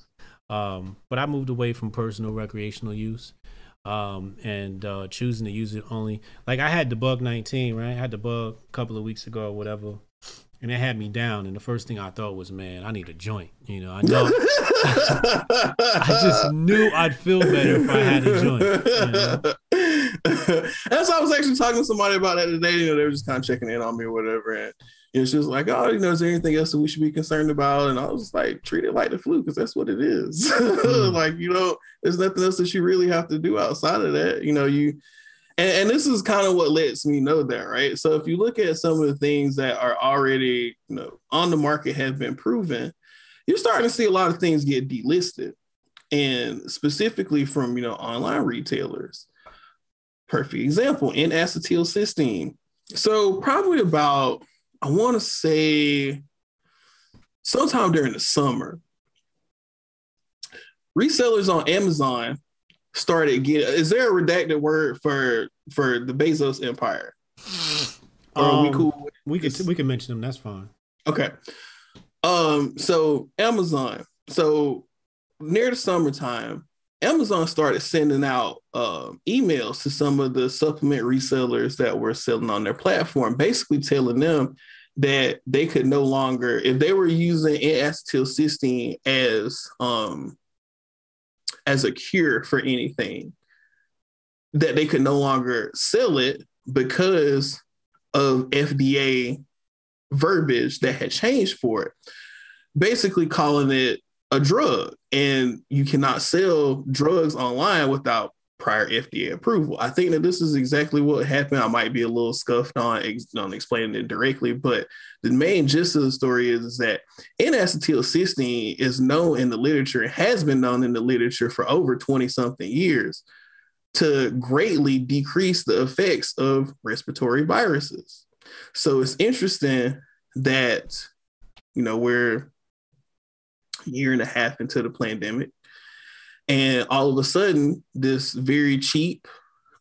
Um, but I moved away from personal recreational use um, and uh, choosing to use it only. Like I had the bug 19, right? I had the bug a couple of weeks ago or whatever, and it had me down. And the first thing I thought was, man, I need a joint. You know, I know. I just knew I'd feel better if I had a joint. You know? That's why I was actually talking to somebody about that today. You know, they were just kind of checking in on me or whatever. And and she was like, "Oh, you know, is there anything else that we should be concerned about?" And I was like, "Treat it like the flu because that's what it is. Mm. like, you know, there's nothing else that you really have to do outside of that. You know, you." And, and this is kind of what lets me know that, right? So if you look at some of the things that are already, you know, on the market have been proven, you're starting to see a lot of things get delisted, and specifically from you know online retailers. Perfect example: N-acetylcysteine. So probably about I want to say sometime during the summer, resellers on Amazon started get. Is there a redacted word for for the Bezos empire? Or um, we cool? We could we can mention them. That's fine. Okay. Um. So Amazon. So near the summertime, Amazon started sending out uh, emails to some of the supplement resellers that were selling on their platform, basically telling them that they could no longer, if they were using N-acetylcysteine as um, as a cure for anything, that they could no longer sell it because of FDA verbiage that had changed for it. Basically, calling it a drug, and you cannot sell drugs online without prior FDA approval. I think that this is exactly what happened. I might be a little scuffed on, on explaining it directly, but the main gist of the story is, is that N-acetylcysteine is known in the literature, has been known in the literature for over 20 something years to greatly decrease the effects of respiratory viruses. So it's interesting that, you know, we're a year and a half into the pandemic And all of a sudden, this very cheap,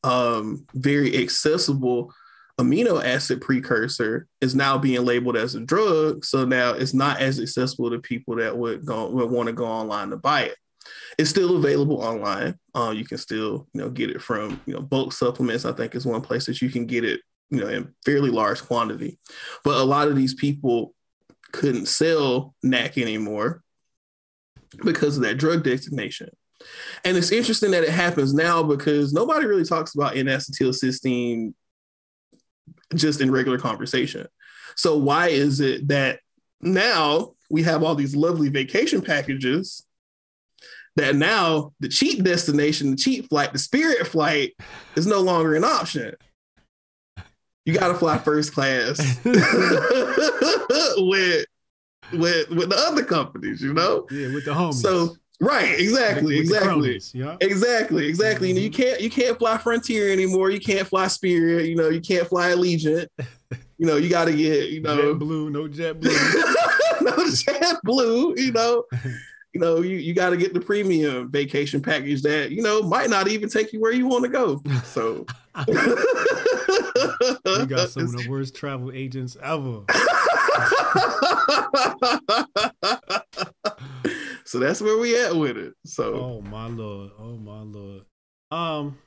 um, very accessible amino acid precursor is now being labeled as a drug. So now it's not as accessible to people that would go would want to go online to buy it. It's still available online. Uh, you can still, you know, get it from, you know, bulk supplements. I think is one place that you can get it, you know, in fairly large quantity. But a lot of these people couldn't sell NAC anymore because of that drug designation. And it's interesting that it happens now because nobody really talks about N-acetylcysteine just in regular conversation. So why is it that now we have all these lovely vacation packages that now the cheap destination, the cheap flight, the spirit flight is no longer an option. You got to fly first class with with with the other companies, you know. Yeah, with the homies. So right, exactly, With- exactly. cronies, yeah. Exactly, exactly. You know, you Mm-hmm. can't you can't fly Frontier anymore. You can't fly Spirit. You know, you can't fly Allegiant. You know, you got to get you know Jet blue, no jet blue. no jet blue. You know, you know you you got to get the premium vacation package that you know might not even take you where you want to go. So you got some of the worst travel agents ever. So that's where we at with it. So Oh my lord. Oh my lord. Um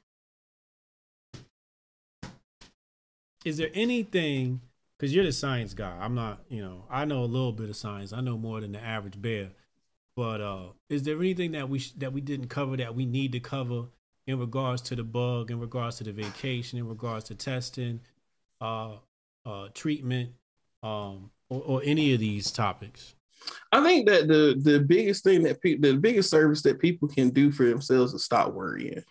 Is there anything cuz you're the science guy. I'm not, you know, I know a little bit of science. I know more than the average bear. But uh is there anything that we sh- that we didn't cover that we need to cover in regards to the bug, in regards to the vacation, in regards to testing, uh uh treatment, um or, or any of these topics? I think that the the biggest thing that people the biggest service that people can do for themselves is stop worrying.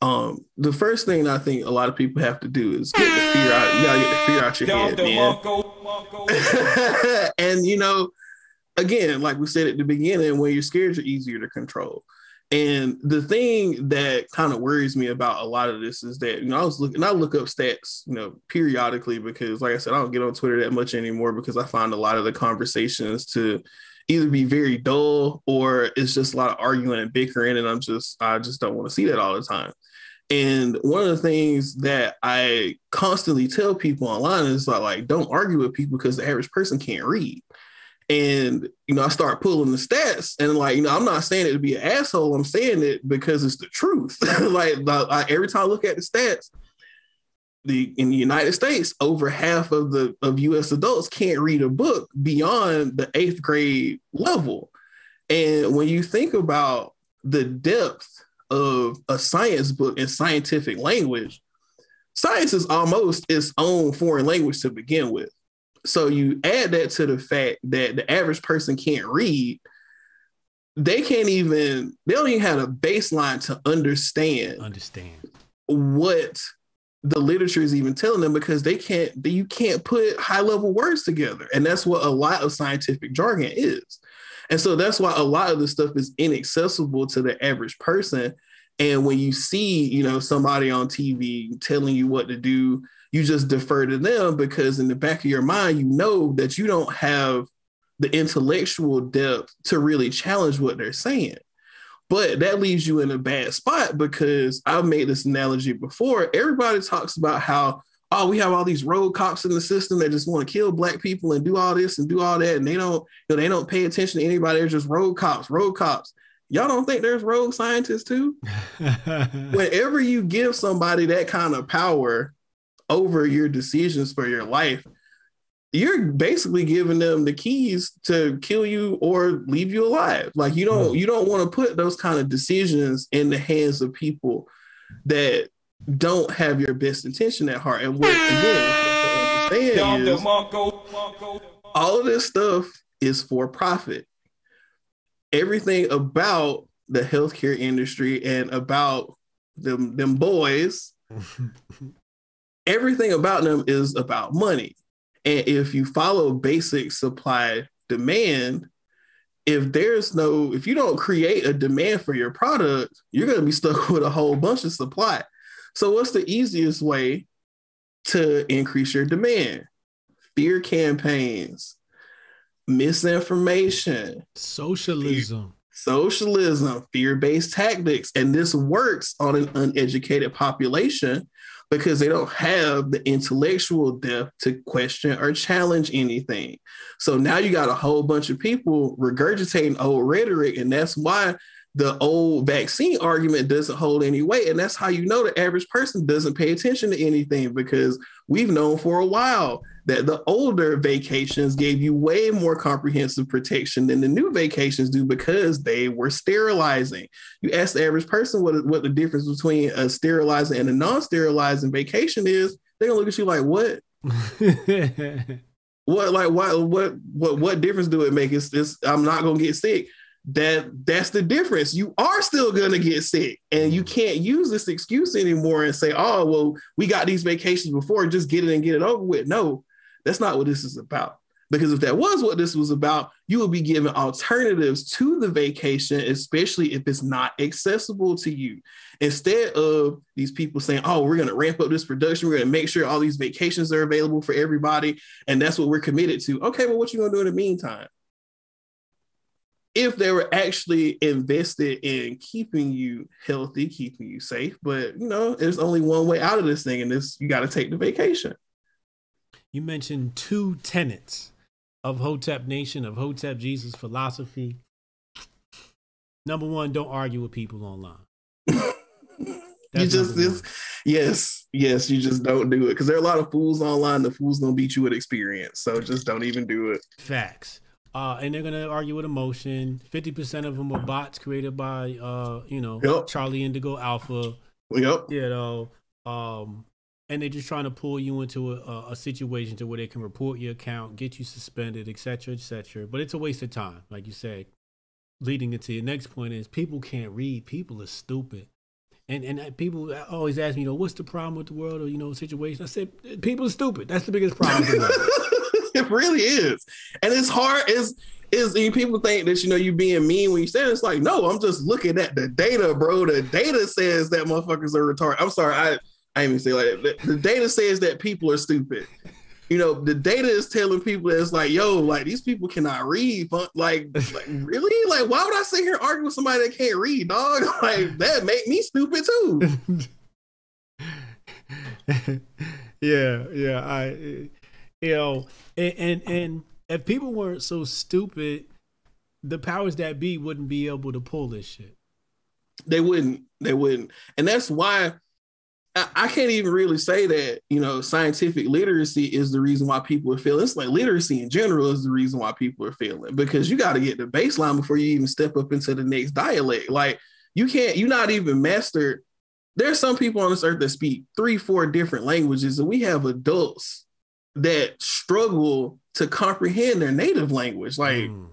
Um, the first thing I think a lot of people have to do is get the fear out. You gotta get the fear out your head, man. and you know, again, like we said at the beginning, when you're scared, you're easier to control. And the thing that kind of worries me about a lot of this is that you know I was looking, I look up stats, you know, periodically because, like I said, I don't get on Twitter that much anymore because I find a lot of the conversations to either be very dull or it's just a lot of arguing and bickering, and I'm just I just don't want to see that all the time. And one of the things that I constantly tell people online is like, like don't argue with people because the average person can't read. And you know, I start pulling the stats, and like, you know, I'm not saying it to be an asshole. I'm saying it because it's the truth. like, like, every time I look at the stats, the in the United States, over half of the of U.S. adults can't read a book beyond the eighth grade level. And when you think about the depth of a science book in scientific language, science is almost its own foreign language to begin with. So you add that to the fact that the average person can't read, they can't even, they don't even have a baseline to understand Understand. what the literature is even telling them because they can't, you can't put high level words together. And that's what a lot of scientific jargon is. And so that's why a lot of this stuff is inaccessible to the average person. And when you see, you know, somebody on TV telling you what to do, you just defer to them because in the back of your mind, you know that you don't have the intellectual depth to really challenge what they're saying. But that leaves you in a bad spot because I've made this analogy before. Everybody talks about how, oh, we have all these road cops in the system that just want to kill black people and do all this and do all that. And they don't, you know, they don't pay attention to anybody. They're just road cops, road cops. Y'all don't think there's rogue scientists too? Whenever you give somebody that kind of power over your decisions for your life, you're basically giving them the keys to kill you or leave you alive. Like you don't you don't want to put those kind of decisions in the hands of people that don't have your best intention at heart. And what again, what you have to understand is all of this stuff is for profit. Everything about the healthcare industry and about them them boys, everything about them is about money. And if you follow basic supply demand, if there's no, if you don't create a demand for your product, you're going to be stuck with a whole bunch of supply. So, what's the easiest way to increase your demand? Fear campaigns, misinformation, Socialism. socialism, fear based tactics. And this works on an uneducated population because they don't have the intellectual depth to question or challenge anything. So now you got a whole bunch of people regurgitating old rhetoric. And that's why the old vaccine argument doesn't hold any weight. And that's how you know the average person doesn't pay attention to anything because we've known for a while that the older vacations gave you way more comprehensive protection than the new vacations do because they were sterilizing. You ask the average person what, what the difference between a sterilizing and a non-sterilizing vacation is, they're gonna look at you like, what? what like why what what what difference do it make? It's, it's I'm not gonna get sick that that's the difference. You are still gonna get sick, and you mm-hmm. can't use this excuse anymore and say, "Oh, well, we got these vacations before, just get it and get it over with." No, that's not what this is about. Because if that was what this was about, you would be given alternatives to the vacation, especially if it's not accessible to you. Instead of these people saying, oh, we're going to ramp up this production, we're going to make sure all these vacations are available for everybody. And that's what we're committed to. Okay, well, what you going to do in the meantime? if they were actually invested in keeping you healthy, keeping you safe. But you know, there's only one way out of this thing, and this you got to take the vacation. You mentioned two tenets of Hotep Nation, of Hotep Jesus philosophy. Number one, don't argue with people online. you just this, yes, yes, you just don't do it because there are a lot of fools online. The fools gonna beat you with experience, so just don't even do it. Facts. Uh, and they're gonna argue with emotion. Fifty percent of them are bots created by, uh, you know, yep. Charlie Indigo Alpha. Yep. You know, um, and they're just trying to pull you into a, a, situation to where they can report your account, get you suspended, etc., etc. But it's a waste of time, like you said. Leading into your next point is people can't read. People are stupid. And and uh, people always ask me, you know, what's the problem with the world or you know situation? I said, people are stupid. That's the biggest problem. it really is, and it's hard. Is is people think that you know you being mean when you say it. it's like no, I'm just looking at the data, bro. The data says that motherfuckers are retarded. I'm sorry, I I even say like that. The, data says that people are stupid. You know, the data is telling people that it's like, yo, like these people cannot read. But like, like really? Like, why would I sit here argue with somebody that can't read, dog? Like that make me stupid too. yeah, yeah. I you know, and, and and if people weren't so stupid, the powers that be wouldn't be able to pull this shit. They wouldn't. They wouldn't. And that's why I, can't even really say that, you know, scientific literacy is the reason why people are failing. It's like literacy in general is the reason why people are failing because you got to get the baseline before you even step up into the next dialect. Like you can't, you're not even mastered. There's some people on this earth that speak three, four different languages, and we have adults that struggle to comprehend their native language. Like, mm.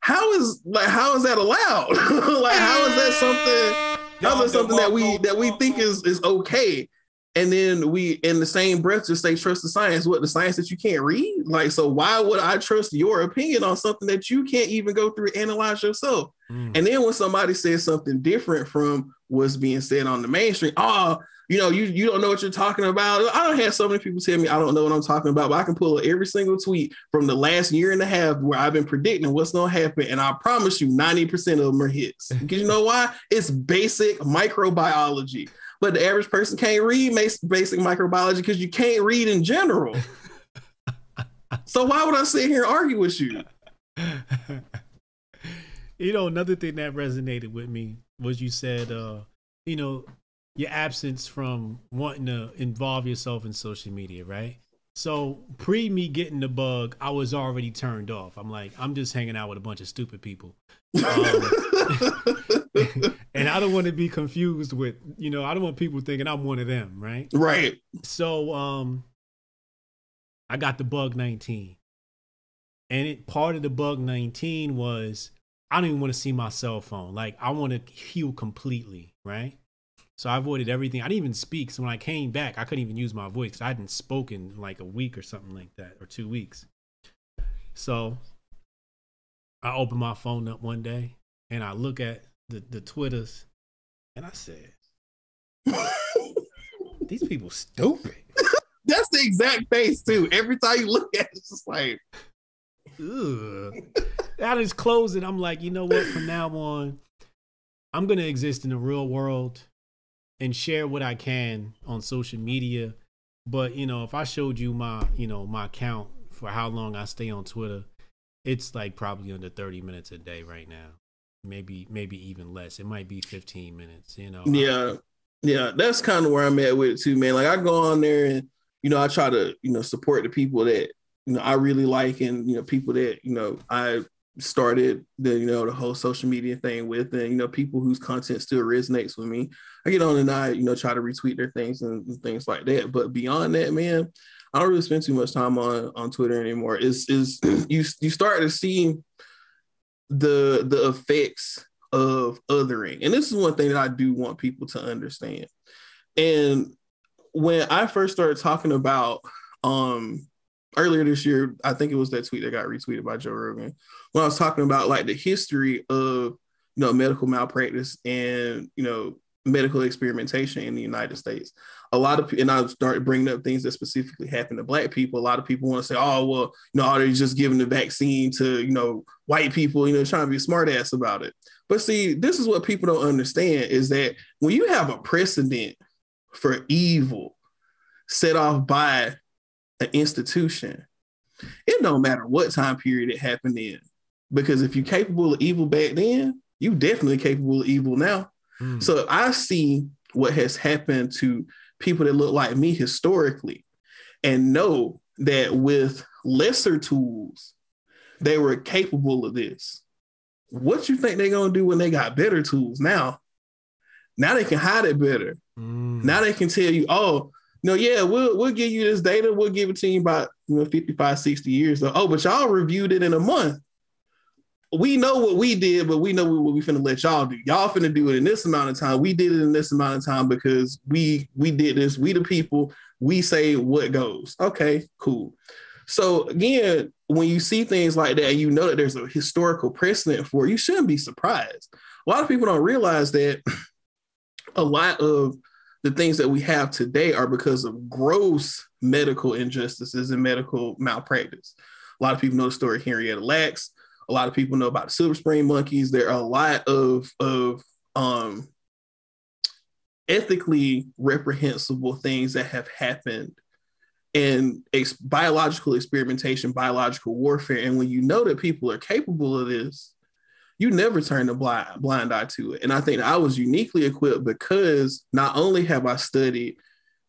how is like how is that allowed? like, how is that something? How is that something that we that we think is is okay? And then we, in the same breath, just say trust the science. What the science that you can't read? Like, so why would I trust your opinion on something that you can't even go through and analyze yourself? Mm. And then when somebody says something different from what's being said on the mainstream, oh, you know, you you don't know what you're talking about. I don't have so many people tell me I don't know what I'm talking about, but I can pull every single tweet from the last year and a half where I've been predicting what's gonna happen, and I promise you, 90% of them are hits. Because you know why? It's basic microbiology. But the average person can't read basic microbiology because you can't read in general. so why would I sit here and argue with you? you know, another thing that resonated with me was you said, uh, you know, your absence from wanting to involve yourself in social media, right? So pre me getting the bug, I was already turned off. I'm like, I'm just hanging out with a bunch of stupid people. Um, and I don't want to be confused with, you know, I don't want people thinking I'm one of them, right? Right. So um I got the bug 19. And it part of the bug 19 was I don't even want to see my cell phone. Like I want to heal completely, right? So I avoided everything. I didn't even speak. So when I came back, I couldn't even use my voice. I hadn't spoken like a week or something like that, or two weeks. So I opened my phone up one day and I look at the, the Twitters and I said, These people stupid. That's the exact face too. Every time you look at it, it's just like that is closing. I'm like, you know what? From now on, I'm gonna exist in the real world and share what I can on social media. But you know, if I showed you my, you know, my account for how long I stay on Twitter, it's like probably under 30 minutes a day right now. Maybe maybe even less. It might be 15 minutes, you know. Yeah. Yeah, that's kind of where I'm at with it too, man. Like I go on there and you know, I try to, you know, support the people that, you know, I really like and, you know, people that, you know, I started the, you know, the whole social media thing with and, you know, people whose content still resonates with me. I get on and I, you know, try to retweet their things and, things like that. But beyond that, man, I don't really spend too much time on on Twitter anymore. Is is you you start to see the the effects of othering, and this is one thing that I do want people to understand. And when I first started talking about um earlier this year, I think it was that tweet that got retweeted by Joe Rogan. When I was talking about like the history of you know medical malpractice and you know medical experimentation in the United States. A lot of and I started bringing up things that specifically happen to Black people. A lot of people want to say, "Oh, well, you know, are they just giving the vaccine to you know white people? You know, trying to be smart ass about it." But see, this is what people don't understand: is that when you have a precedent for evil set off by an institution, it don't matter what time period it happened in, because if you're capable of evil back then, you definitely capable of evil now. Mm. So I see what has happened to people that look like me historically and know that with lesser tools, they were capable of this. What you think they're gonna do when they got better tools now? Now they can hide it better. Mm. Now they can tell you, oh, no, yeah, we'll we'll give you this data, we'll give it to you about you know 55, 60 years. So, oh, but y'all reviewed it in a month we know what we did, but we know what we finna let y'all do. Y'all finna do it in this amount of time. We did it in this amount of time because we we did this. We the people. We say what goes. Okay, cool. So again, when you see things like that, you know that there's a historical precedent for. It, you shouldn't be surprised. A lot of people don't realize that a lot of the things that we have today are because of gross medical injustices and medical malpractice. A lot of people know the story of Henrietta Lacks a lot of people know about the silver spring monkeys. There are a lot of of um, ethically reprehensible things that have happened in ex- biological experimentation, biological warfare. And when you know that people are capable of this, you never turn a blind blind eye to it. And I think I was uniquely equipped because not only have I studied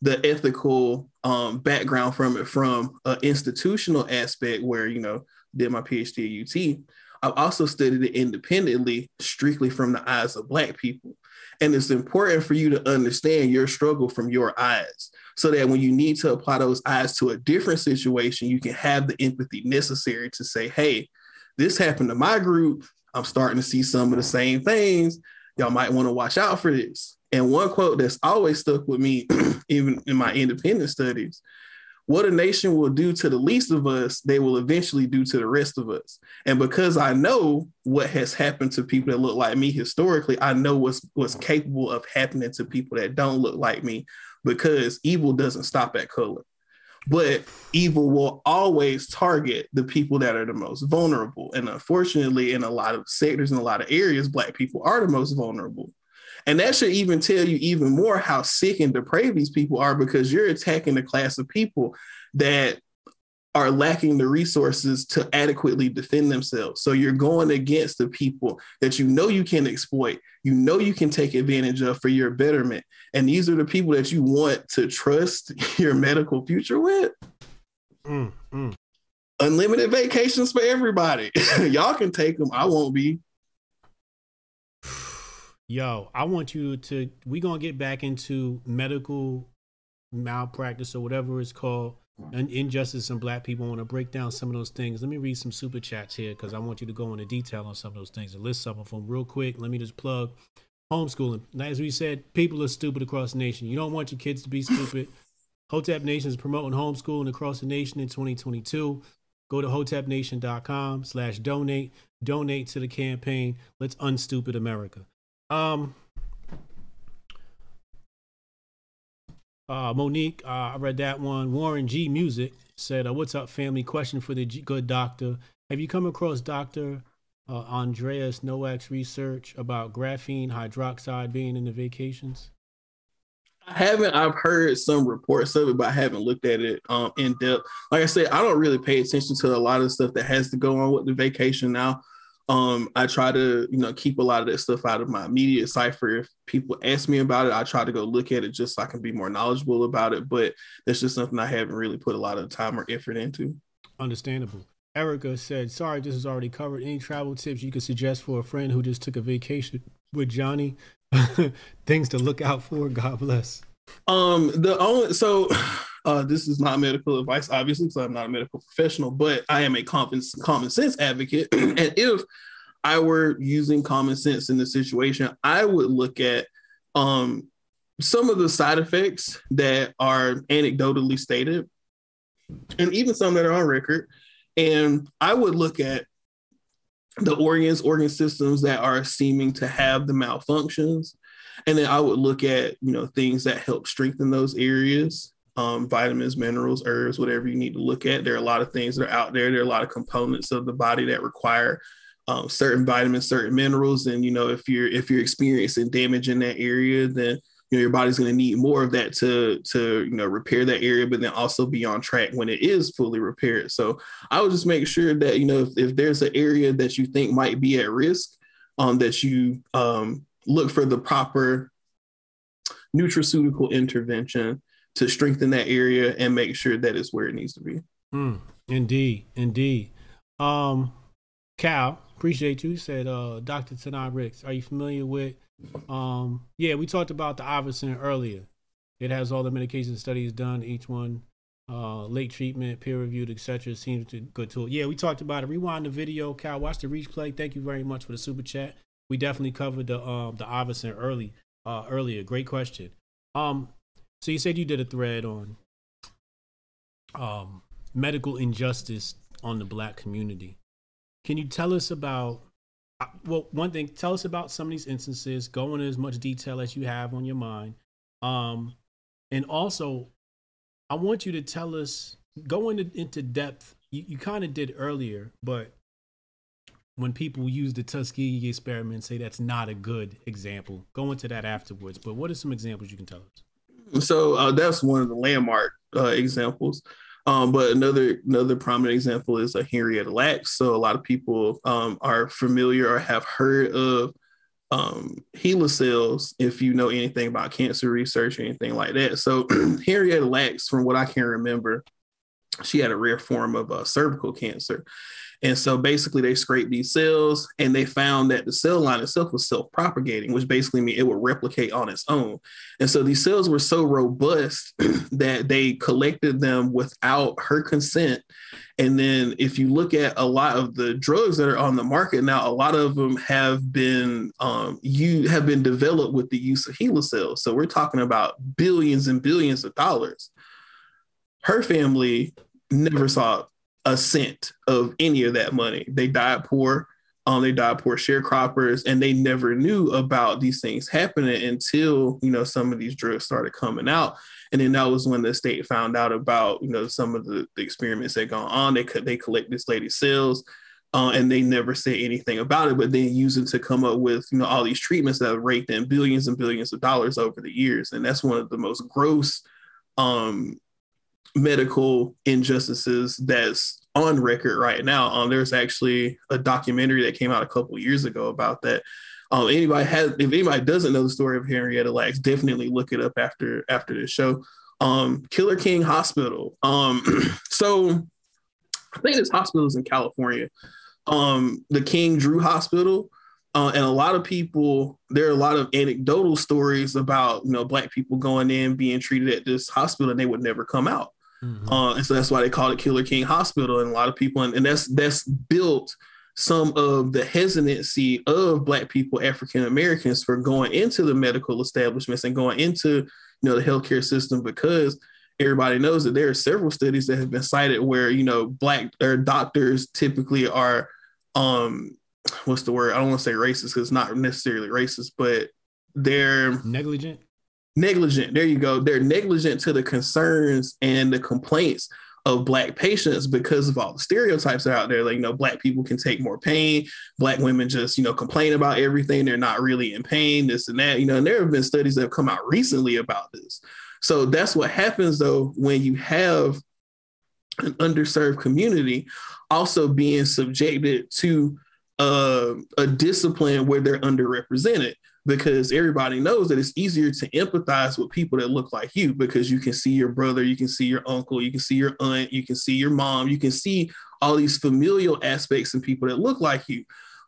the ethical um, background from it from an institutional aspect where you know did my PhD at UT, I've also studied it independently, strictly from the eyes of Black people. And it's important for you to understand your struggle from your eyes so that when you need to apply those eyes to a different situation, you can have the empathy necessary to say, hey, this happened to my group. I'm starting to see some of the same things. Y'all might want to watch out for this. And one quote that's always stuck with me, even in my independent studies, what a nation will do to the least of us, they will eventually do to the rest of us. And because I know what has happened to people that look like me historically, I know what's what's capable of happening to people that don't look like me because evil doesn't stop at color. But evil will always target the people that are the most vulnerable. And unfortunately, in a lot of sectors and a lot of areas, Black people are the most vulnerable. And that should even tell you even more how sick and depraved these people are because you're attacking the class of people that are lacking the resources to adequately defend themselves. So you're going against the people that you know you can exploit, you know you can take advantage of for your betterment. And these are the people that you want to trust your medical future with. Mm, mm. Unlimited vacations for everybody. Y'all can take them. I won't be yo, I want you to, we going to get back into medical malpractice or whatever it's called, injustice in black people. I want to break down some of those things. Let me read some super chats here because I want you to go into detail on some of those things and list some of them real quick. Let me just plug homeschooling. As we said, people are stupid across the nation. You don't want your kids to be stupid. Hotep Nation is promoting homeschooling across the nation in 2022. Go to hotepnation.com slash donate. Donate to the campaign. Let's unstupid America. Um, uh, Monique, uh, I read that one. Warren G Music said, uh, "What's up, family? Question for the G- good doctor. Have you come across Dr. Uh, Andreas Noack's research about graphene hydroxide being in the vacations? I haven't. I've heard some reports of it, but I haven't looked at it um, in depth. Like I said, I don't really pay attention to a lot of stuff that has to go on with the vacation now. Um, I try to, you know, keep a lot of that stuff out of my immediate cipher. If people ask me about it, I try to go look at it just so I can be more knowledgeable about it. But that's just something I haven't really put a lot of time or effort into. Understandable. Erica said, "Sorry, this is already covered. Any travel tips you could suggest for a friend who just took a vacation with Johnny? Things to look out for. God bless." Um, the only so uh, this is not medical advice, obviously, because I'm not a medical professional, but I am a common common sense advocate. and if I were using common sense in the situation, I would look at um some of the side effects that are anecdotally stated, and even some that are on record and I would look at the organs, organ systems that are seeming to have the malfunctions. And then I would look at, you know, things that help strengthen those areas, um, vitamins, minerals, herbs, whatever you need to look at. There are a lot of things that are out there. There are a lot of components of the body that require um, certain vitamins, certain minerals. And, you know, if you're if you're experiencing damage in that area, then you know your body's going to need more of that to to you know repair that area but then also be on track when it is fully repaired so i would just make sure that you know if, if there's an area that you think might be at risk um that you um look for the proper nutraceutical intervention to strengthen that area and make sure that it's where it needs to be mm, indeed indeed um cal appreciate you said uh dr tanai ricks are you familiar with um, yeah, we talked about the Iverson earlier. It has all the medication studies done, each one uh, late treatment, peer reviewed, etc. Seems to good tool. Yeah, we talked about it. Rewind the video, Cal. Watch the replay. Thank you very much for the super chat. We definitely covered the um the Iverson early uh earlier. Great question. Um, so you said you did a thread on um medical injustice on the black community. Can you tell us about well, one thing, tell us about some of these instances. Go into as much detail as you have on your mind. Um, and also, I want you to tell us, go into, into depth. You, you kind of did earlier, but when people use the Tuskegee experiment, say that's not a good example. Go into that afterwards. But what are some examples you can tell us? So uh, that's one of the landmark uh, examples. Um, but another another prominent example is a Henrietta Lacks. So a lot of people um, are familiar or have heard of um, HeLa cells if you know anything about cancer research or anything like that. So Henrietta Lacks, from what I can remember, she had a rare form of uh, cervical cancer. And so basically, they scraped these cells and they found that the cell line itself was self propagating, which basically means it would replicate on its own. And so these cells were so robust that they collected them without her consent. And then, if you look at a lot of the drugs that are on the market now, a lot of them have been um, you have been developed with the use of HeLa cells. So we're talking about billions and billions of dollars. Her family never saw a cent of any of that money. They died poor. Um, they died poor sharecroppers, and they never knew about these things happening until you know some of these drugs started coming out, and then that was when the state found out about you know some of the, the experiments that gone on. They could they collect this lady's cells, uh, and they never say anything about it, but then use it to come up with you know all these treatments that have raked in billions and billions of dollars over the years, and that's one of the most gross um, medical injustices that's on record right now. Um, there's actually a documentary that came out a couple years ago about that. Um, anybody has, if anybody doesn't know the story of Henrietta Lacks, definitely look it up after after this show. Um, Killer King Hospital. Um, so I think this hospital is in California. Um, the King Drew Hospital. Uh, and a lot of people, there are a lot of anecdotal stories about you know black people going in being treated at this hospital and they would never come out. Mm-hmm. Uh, and so that's why they call it Killer King Hospital. And a lot of people, and, and that's that's built some of the hesitancy of Black people, African Americans, for going into the medical establishments and going into you know the healthcare system because everybody knows that there are several studies that have been cited where you know Black or doctors typically are um what's the word? I don't want to say racist because it's not necessarily racist, but they're negligent negligent there you go they're negligent to the concerns and the complaints of black patients because of all the stereotypes that are out there. Like, you know, black people can take more pain. Black women just, you know, complain about everything. They're not really in pain, this and that, you know, and there have been studies that have come out recently about this. So that's what happens though when you have an underserved community also being subjected to uh, a discipline where they're underrepresented because everybody knows that it's easier to empathize with people that look like you because you can see your brother, you can see your uncle, you can see your aunt, you can see your mom, you can see all these familial aspects and people that look like you.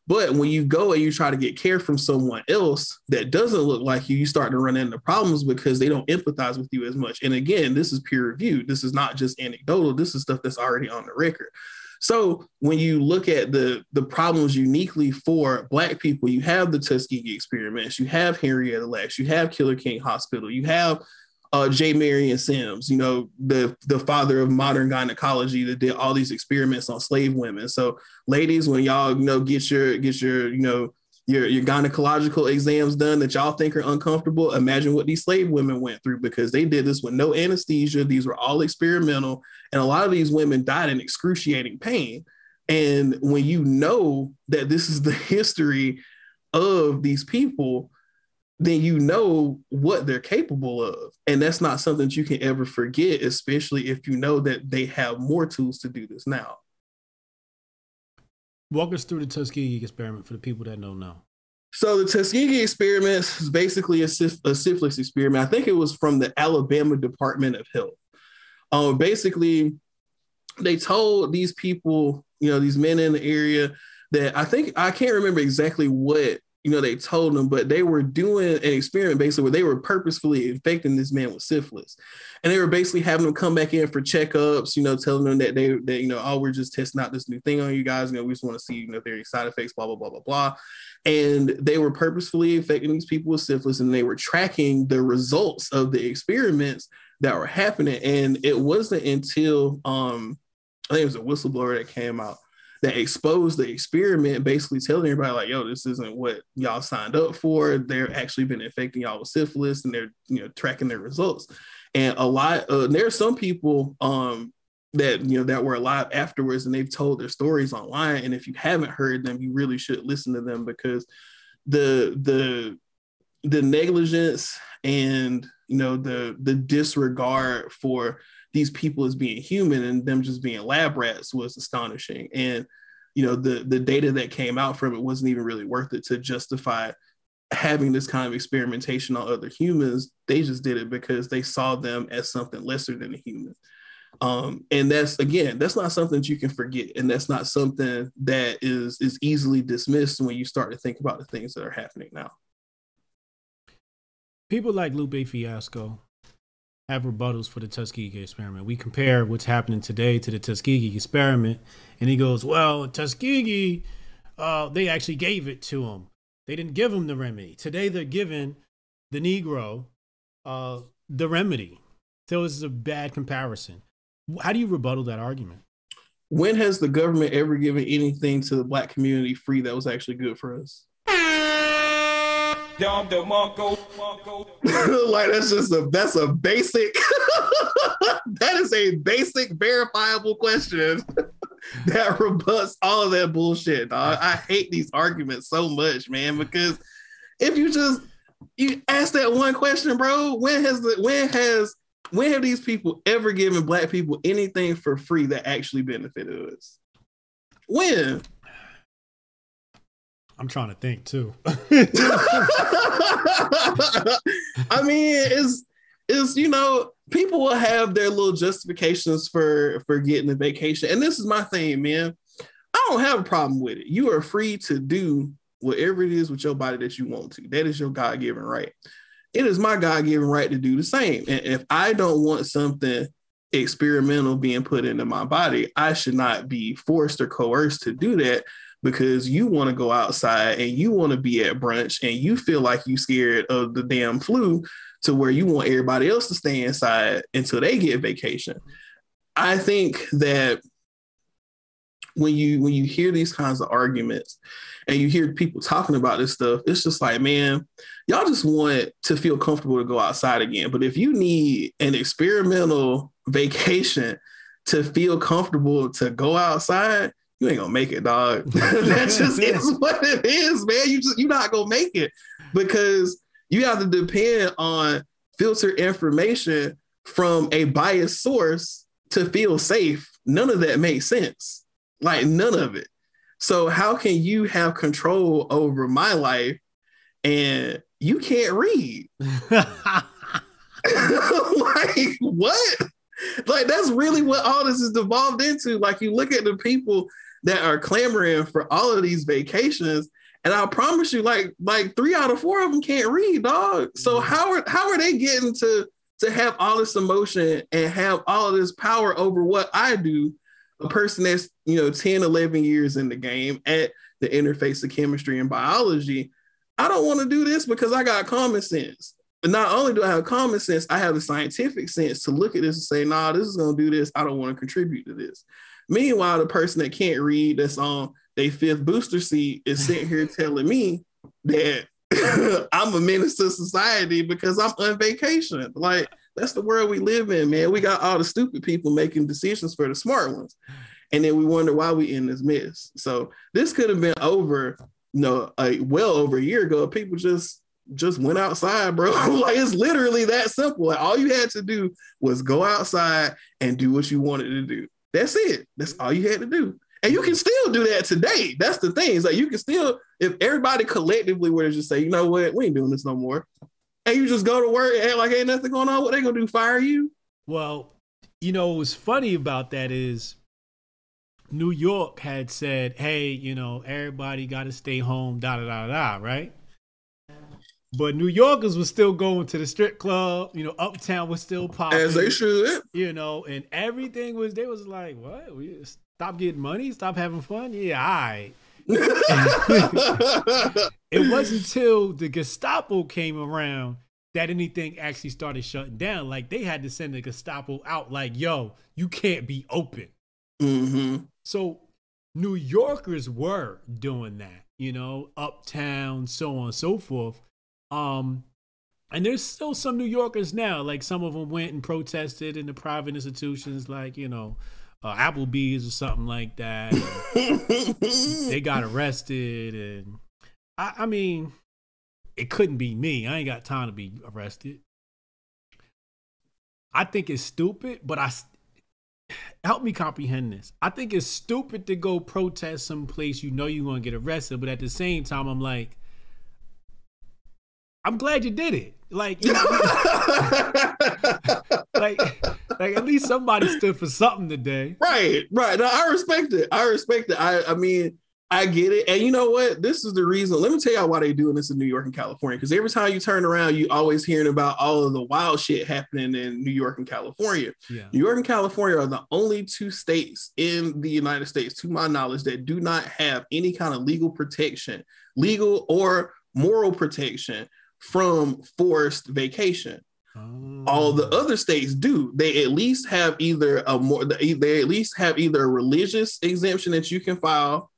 But when you go and you try to get care from someone else that doesn't look like you, you start to run into problems because they don't empathize with you as much. And again, this is peer reviewed. This is not just anecdotal. This is stuff that's already on the record. So when you look at the the problems uniquely for Black people, you have the Tuskegee experiments, you have Henrietta Lacks, you have Killer King Hospital, you have uh, J. Marion Sims, you know, the the father of modern gynecology that did all these experiments on slave women. So, ladies, when y'all you know get your get your you know your your gynecological exams done that y'all think are uncomfortable, imagine what these slave women went through because they did this with no anesthesia. These were all experimental, and a lot of these women died in excruciating pain. And when you know that this is the history of these people, then you know what they're capable of. And that's not something that you can ever forget, especially if you know that they have more tools to do this now. Walk us through the Tuskegee experiment for the people that don't know. So the Tuskegee experiment is basically a, syph- a syphilis experiment. I think it was from the Alabama Department of Health. Um, basically, they told these people, you know, these men in the area that I think I can't remember exactly what you know, they told them, but they were doing an experiment basically where they were purposefully infecting this man with syphilis. And they were basically having them come back in for checkups, you know, telling them that they, that, you know, oh, we're just testing out this new thing on you guys. You know, we just want to see, you know, if there are any side effects, blah, blah, blah, blah, blah. And they were purposefully infecting these people with syphilis and they were tracking the results of the experiments that were happening. And it wasn't until, um, I think it was a whistleblower that came out that exposed the experiment, basically telling everybody like, "Yo, this isn't what y'all signed up for. They're actually been infecting y'all with syphilis, and they're you know tracking their results." And a lot, uh, there are some people um, that you know that were alive afterwards, and they've told their stories online. And if you haven't heard them, you really should listen to them because the the the negligence and you know the the disregard for these people as being human and them just being lab rats was astonishing. And you know, the the data that came out from it wasn't even really worth it to justify having this kind of experimentation on other humans. They just did it because they saw them as something lesser than a human. Um, and that's again, that's not something that you can forget, and that's not something that is is easily dismissed when you start to think about the things that are happening now. People like Lupe Fiasco have rebuttals for the Tuskegee experiment. We compare what's happening today to the Tuskegee experiment, and he goes, "Well, Tuskegee, uh, they actually gave it to him. They didn't give him the remedy. Today, they're giving the Negro uh, the remedy. So is a bad comparison. How do you rebuttal that argument? When has the government ever given anything to the black community free that was actually good for us? like that's just a that's a basic that is a basic verifiable question that rebuts all of that bullshit. Dog. I hate these arguments so much, man, because if you just you ask that one question, bro, when has the when has when have these people ever given black people anything for free that actually benefited us? When? I'm trying to think too. I mean, it's it's you know, people will have their little justifications for for getting a vacation. And this is my thing, man. I don't have a problem with it. You are free to do whatever it is with your body that you want to. That is your God-given right. It is my God-given right to do the same. And if I don't want something experimental being put into my body, I should not be forced or coerced to do that because you want to go outside and you want to be at brunch and you feel like you're scared of the damn flu to where you want everybody else to stay inside until they get vacation. I think that when you when you hear these kinds of arguments and you hear people talking about this stuff, it's just like, man, y'all just want to feel comfortable to go outside again. But if you need an experimental vacation to feel comfortable to go outside, you ain't gonna make it, dog. that just is what it is, man. You just you're not gonna make it because you have to depend on filter information from a biased source to feel safe. None of that makes sense. Like none of it. So how can you have control over my life and you can't read? like what? Like that's really what all this is devolved into. Like you look at the people that are clamoring for all of these vacations, and I promise you, like like three out of four of them can't read, dog. So mm-hmm. how are how are they getting to to have all this emotion and have all of this power over what I do? A person that's you know 10, 11 years in the game at the interface of chemistry and biology. I don't want to do this because I got common sense. But not only do I have common sense, I have the scientific sense to look at this and say, nah, this is going to do this. I don't want to contribute to this. Meanwhile, the person that can't read that's on their fifth booster seat is sitting here telling me that I'm a menace to society because I'm on vacation. Like, that's the world we live in, man. We got all the stupid people making decisions for the smart ones. And then we wonder why we in this mess. So this could have been over, you know, a, well over a year ago. People just just went outside, bro. like it's literally that simple. Like all you had to do was go outside and do what you wanted to do. That's it. That's all you had to do. And you can still do that today. That's the thing. It's like you can still, if everybody collectively were to just say, you know what, we ain't doing this no more. And you just go to work and act like ain't nothing going on, what they gonna do? Fire you? Well, you know, what's funny about that is New York had said, hey, you know, everybody gotta stay home, da da da da, right? But New Yorkers were still going to the strip club. You know, Uptown was still popping. As they should. You know, and everything was, they was like, what? We stop getting money? Stop having fun? Yeah, all right. it wasn't until the Gestapo came around that anything actually started shutting down. Like they had to send the Gestapo out, like, yo, you can't be open. Mm-hmm. So New Yorkers were doing that, you know, uptown, so on and so forth. Um, and there's still some New Yorkers now, like some of them went and protested in the private institutions, like you know, uh, Applebee's or something like that. they got arrested, and I, I mean, it couldn't be me. I ain't got time to be arrested. I think it's stupid, but I help me comprehend this. I think it's stupid to go protest someplace you know you're gonna get arrested, but at the same time, I'm like, I'm glad you did it. Like, you know, like, like at least somebody stood for something today. Right, right. No, I respect it. I respect it. I, I mean, I get it. And you know what? This is the reason. Let me tell y'all why they doing this in New York and California. Because every time you turn around, you always hearing about all of the wild shit happening in New York and California. Yeah. New York and California are the only two states in the United States, to my knowledge, that do not have any kind of legal protection, legal or moral protection from forced vacation. Oh. All the oh. other states do. They at least have either a more they at least have either a religious exemption that you can file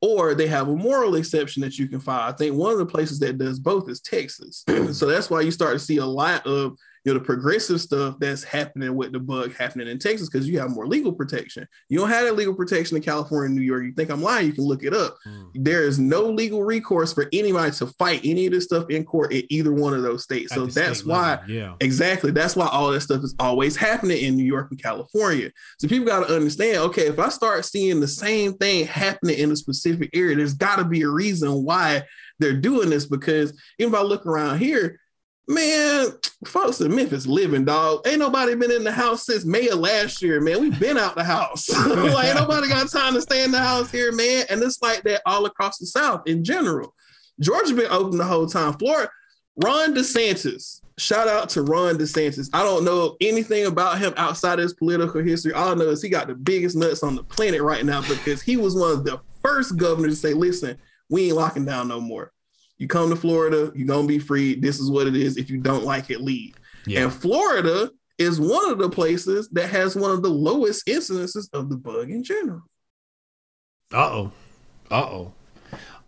or they have a moral exception that you can file. I think one of the places that does both is Texas. so that's why you start to see a lot of you know the progressive stuff that's happening with the bug happening in Texas because you have more legal protection. You don't have that legal protection in California and New York. You think I'm lying? You can look it up. Mm. There is no legal recourse for anybody to fight any of this stuff in court in either one of those states. At so that's state why, level. yeah, exactly. That's why all that stuff is always happening in New York and California. So people got to understand. Okay, if I start seeing the same thing happening in a specific area, there's got to be a reason why they're doing this. Because even if I look around here Man, folks in Memphis living, dog. Ain't nobody been in the house since May of last year, man. We've been out the house. like, ain't nobody got time to stay in the house here, man. And it's like that all across the South in general. Georgia been open the whole time. Florida, Ron DeSantis. Shout out to Ron DeSantis. I don't know anything about him outside of his political history. All I know is he got the biggest nuts on the planet right now because he was one of the first governors to say, listen, we ain't locking down no more. You come to Florida, you're gonna be free. This is what it is. If you don't like it, leave. Yeah. And Florida is one of the places that has one of the lowest incidences of the bug in general. Uh oh. Uh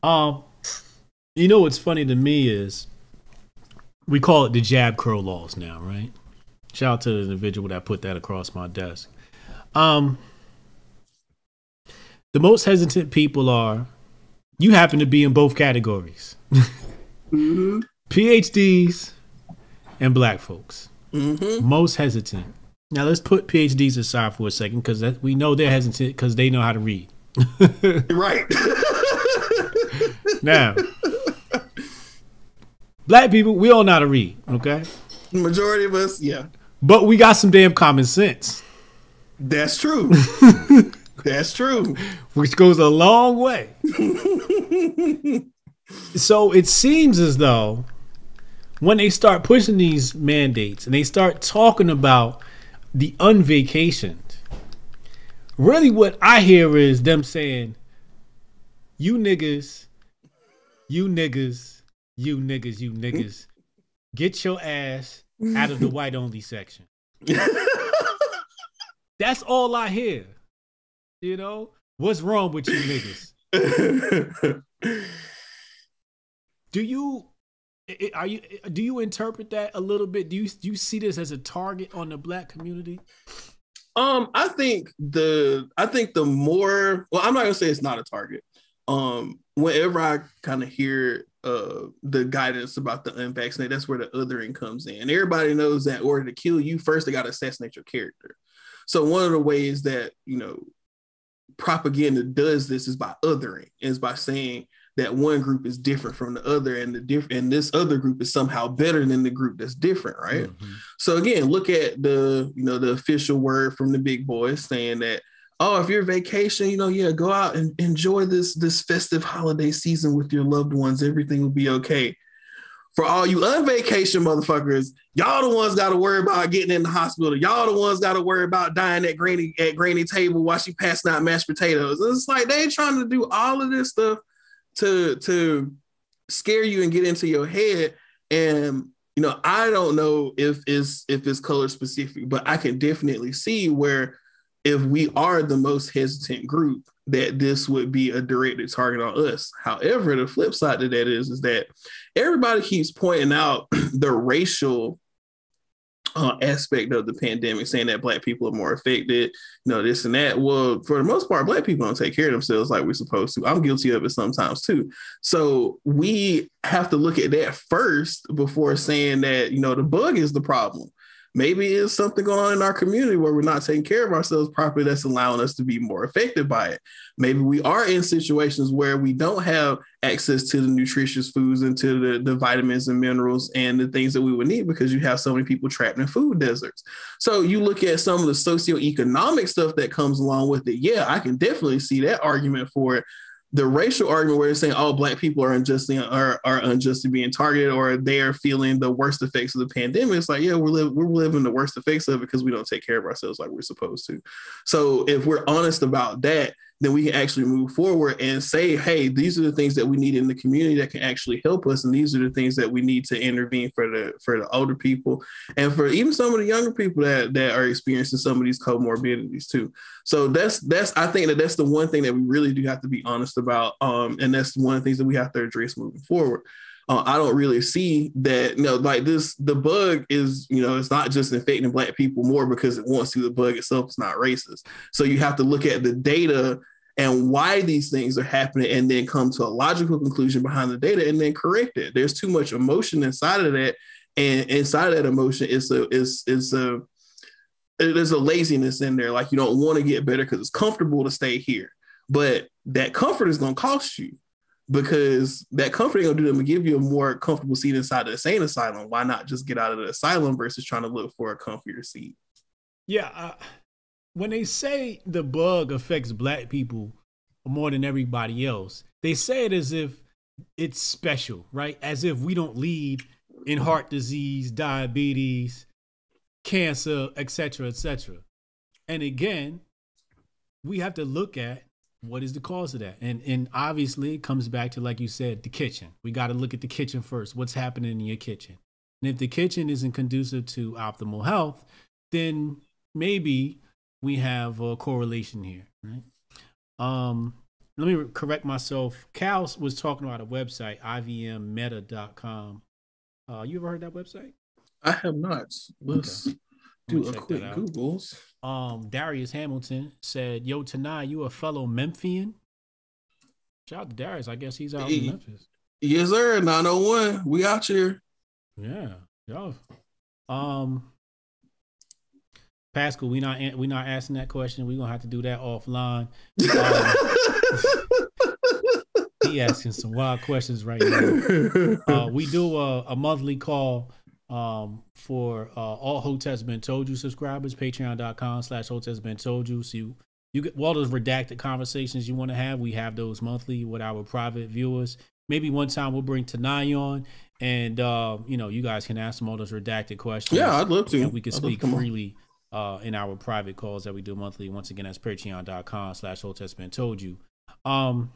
oh. Um, you know what's funny to me is we call it the Jab Crow laws now, right? Shout out to the individual that put that across my desk. Um, the most hesitant people are you happen to be in both categories mm-hmm. PhDs and black folks. Mm-hmm. Most hesitant. Now let's put PhDs aside for a second because we know they're hesitant because they know how to read. right. now, black people, we all know how to read. Okay. Majority of us, yeah. But we got some damn common sense. That's true. That's true. Which goes a long way. so it seems as though when they start pushing these mandates and they start talking about the unvacationed, really what I hear is them saying, you niggas, you niggas, you niggas, you niggas, get your ass out of the white only section. That's all I hear. You know, what's wrong with you niggas? do you are you do you interpret that a little bit? Do you do you see this as a target on the black community? Um, I think the I think the more well, I'm not gonna say it's not a target. Um, whenever I kind of hear uh the guidance about the unvaccinated, that's where the othering comes in. Everybody knows that in order to kill you, first they gotta assassinate your character. So one of the ways that you know propaganda does this is by othering, is by saying that one group is different from the other, and the diff- and this other group is somehow better than the group that's different, right? Mm-hmm. So again, look at the you know the official word from the big boys saying that oh, if you're vacation, you know, yeah, go out and enjoy this this festive holiday season with your loved ones. Everything will be okay for all you unvacation motherfuckers, y'all the ones got to worry about getting in the hospital. Y'all the ones got to worry about dying at granny at granny table while she passing out mashed potatoes. It's like they trying to do all of this stuff to to scare you and get into your head. And you know, I don't know if it's if it's color specific, but I can definitely see where if we are the most hesitant group, that this would be a directed target on us. However, the flip side to that is, is that everybody keeps pointing out the racial uh, aspect of the pandemic, saying that black people are more affected, you know, this and that. Well, for the most part, black people don't take care of themselves like we're supposed to. I'm guilty of it sometimes too. So we have to look at that first before saying that, you know, the bug is the problem maybe it's something going on in our community where we're not taking care of ourselves properly that's allowing us to be more affected by it. Maybe we are in situations where we don't have access to the nutritious foods and to the, the vitamins and minerals and the things that we would need because you have so many people trapped in food deserts. So you look at some of the socioeconomic stuff that comes along with it. Yeah, I can definitely see that argument for it the racial argument where they're saying all black people are unjustly are, are unjustly being targeted or they are feeling the worst effects of the pandemic it's like yeah we're, li- we're living the worst effects of it because we don't take care of ourselves like we're supposed to so if we're honest about that then we can actually move forward and say, hey, these are the things that we need in the community that can actually help us, and these are the things that we need to intervene for the for the older people and for even some of the younger people that that are experiencing some of these comorbidities too. So that's that's I think that that's the one thing that we really do have to be honest about, um, and that's one of the things that we have to address moving forward. Uh, I don't really see that, you know, like this, the bug is, you know, it's not just infecting black people more because it wants to. The bug itself is not racist. So you have to look at the data and why these things are happening and then come to a logical conclusion behind the data and then correct it. There's too much emotion inside of that. And inside of that emotion is a is is a there's a laziness in there. Like you don't want to get better because it's comfortable to stay here. But that comfort is gonna cost you because that comfort ain't gonna do them to give you a more comfortable seat inside the insane asylum. Why not just get out of the asylum versus trying to look for a comfier seat? Yeah, uh, when they say the bug affects black people more than everybody else, they say it as if it's special, right? As if we don't lead in heart disease, diabetes, cancer, etc., etc. And again, we have to look at what is the cause of that, and and obviously it comes back to like you said, the kitchen. We got to look at the kitchen first. What's happening in your kitchen? And if the kitchen isn't conducive to optimal health, then maybe we have a correlation here, right? Um, let me correct myself. Cal was talking about a website, ivmmeta.com. Uh, you ever heard that website? I have not. Let's okay. Do a quick Googles. Um, Darius Hamilton said, "Yo, Tanai you a fellow Memphian." Shout out to Darius. I guess he's out hey, in Memphis. Yes, sir. 901. We out here. Yeah. Yo. Um Pascal, we not we not asking that question. We gonna have to do that offline. Um, he asking some wild questions right now. Uh, we do a, a monthly call um, for uh, all Hotep's Been Told You subscribers, patreon.com slash Hotep's Been Told You. So you, you get all those redacted conversations you want to have. We have those monthly with our private viewers. Maybe one time we'll bring Tanai on and, uh, you know, you guys can ask them all those redacted questions. Yeah, I'd love to. And we can speak freely uh, in our private calls that we do monthly. Once again, that's patreon.com slash Hotep's Been Told You. Um,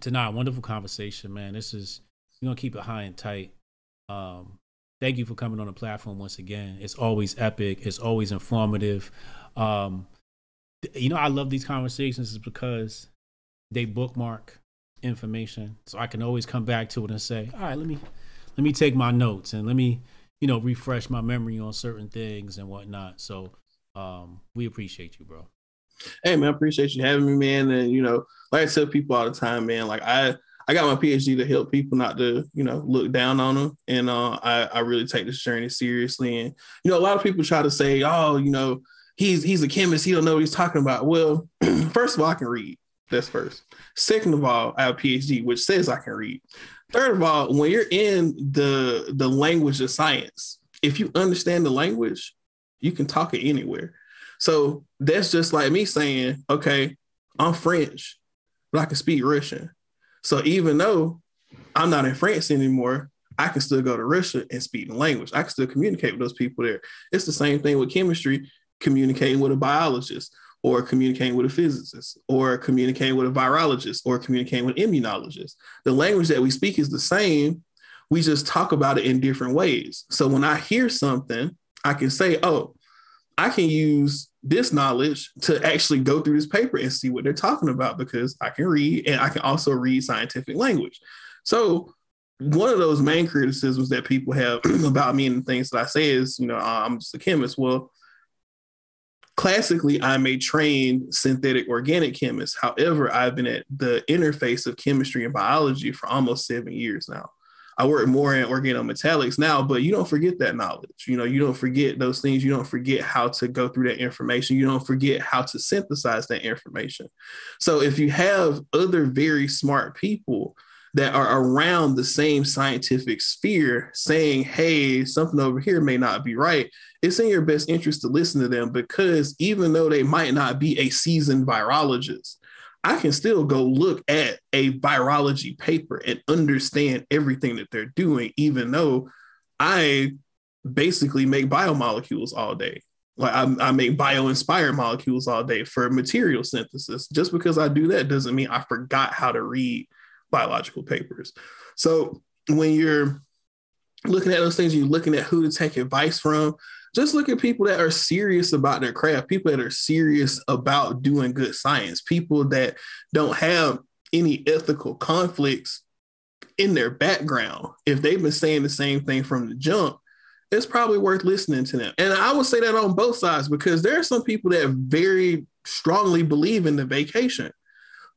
Tanai, wonderful conversation, man. This is, we're going to keep it high and tight. Um, thank you for coming on the platform once again. It's always epic. It's always informative. Um, you know, I love these conversations is because they bookmark information, so I can always come back to it and say, "All right, let me let me take my notes and let me you know refresh my memory on certain things and whatnot." So, um, we appreciate you, bro. Hey man, appreciate you having me, man. And you know, like I tell people all the time, man, like I I got my PhD to help people not to, you know, look down on them. And uh, I, I really take this journey seriously. And, you know, a lot of people try to say, oh, you know, he's he's a chemist, he don't know what he's talking about. Well, first of all, I can read. That's first. Second of all, I have a PhD, which says I can read. Third of all, when you're in the the language of science, if you understand the language, you can talk it anywhere. So that's just like me saying, okay, I'm French, but I can speak Russian. So even though I'm not in France anymore, I can still go to Russia and speak the language. I can still communicate with those people there. It's the same thing with chemistry, communicating with a biologist or communicating with a physicist or communicating with a virologist or communicating with immunologist. The language that we speak is the same. We just talk about it in different ways. So when I hear something, I can say, oh, I can use this knowledge to actually go through this paper and see what they're talking about because I can read and I can also read scientific language. So one of those main criticisms that people have about me and the things that I say is, you know, I'm just a chemist. Well, classically, I'm a trained synthetic organic chemist. However, I've been at the interface of chemistry and biology for almost seven years now. I work more in organometallics now, but you don't forget that knowledge. You know, you don't forget those things. You don't forget how to go through that information. You don't forget how to synthesize that information. So if you have other very smart people that are around the same scientific sphere saying, hey, something over here may not be right, it's in your best interest to listen to them because even though they might not be a seasoned virologist, I can still go look at a virology paper and understand everything that they're doing, even though I basically make biomolecules all day. Like I, I make bio-inspired molecules all day for material synthesis. Just because I do that doesn't mean I forgot how to read biological papers. So when you're looking at those things, you're looking at who to take advice from just look at people that are serious about their craft, people that are serious about doing good science, people that don't have any ethical conflicts in their background. If they've been saying the same thing from the jump, it's probably worth listening to them. And I would say that on both sides because there are some people that very strongly believe in the vacation.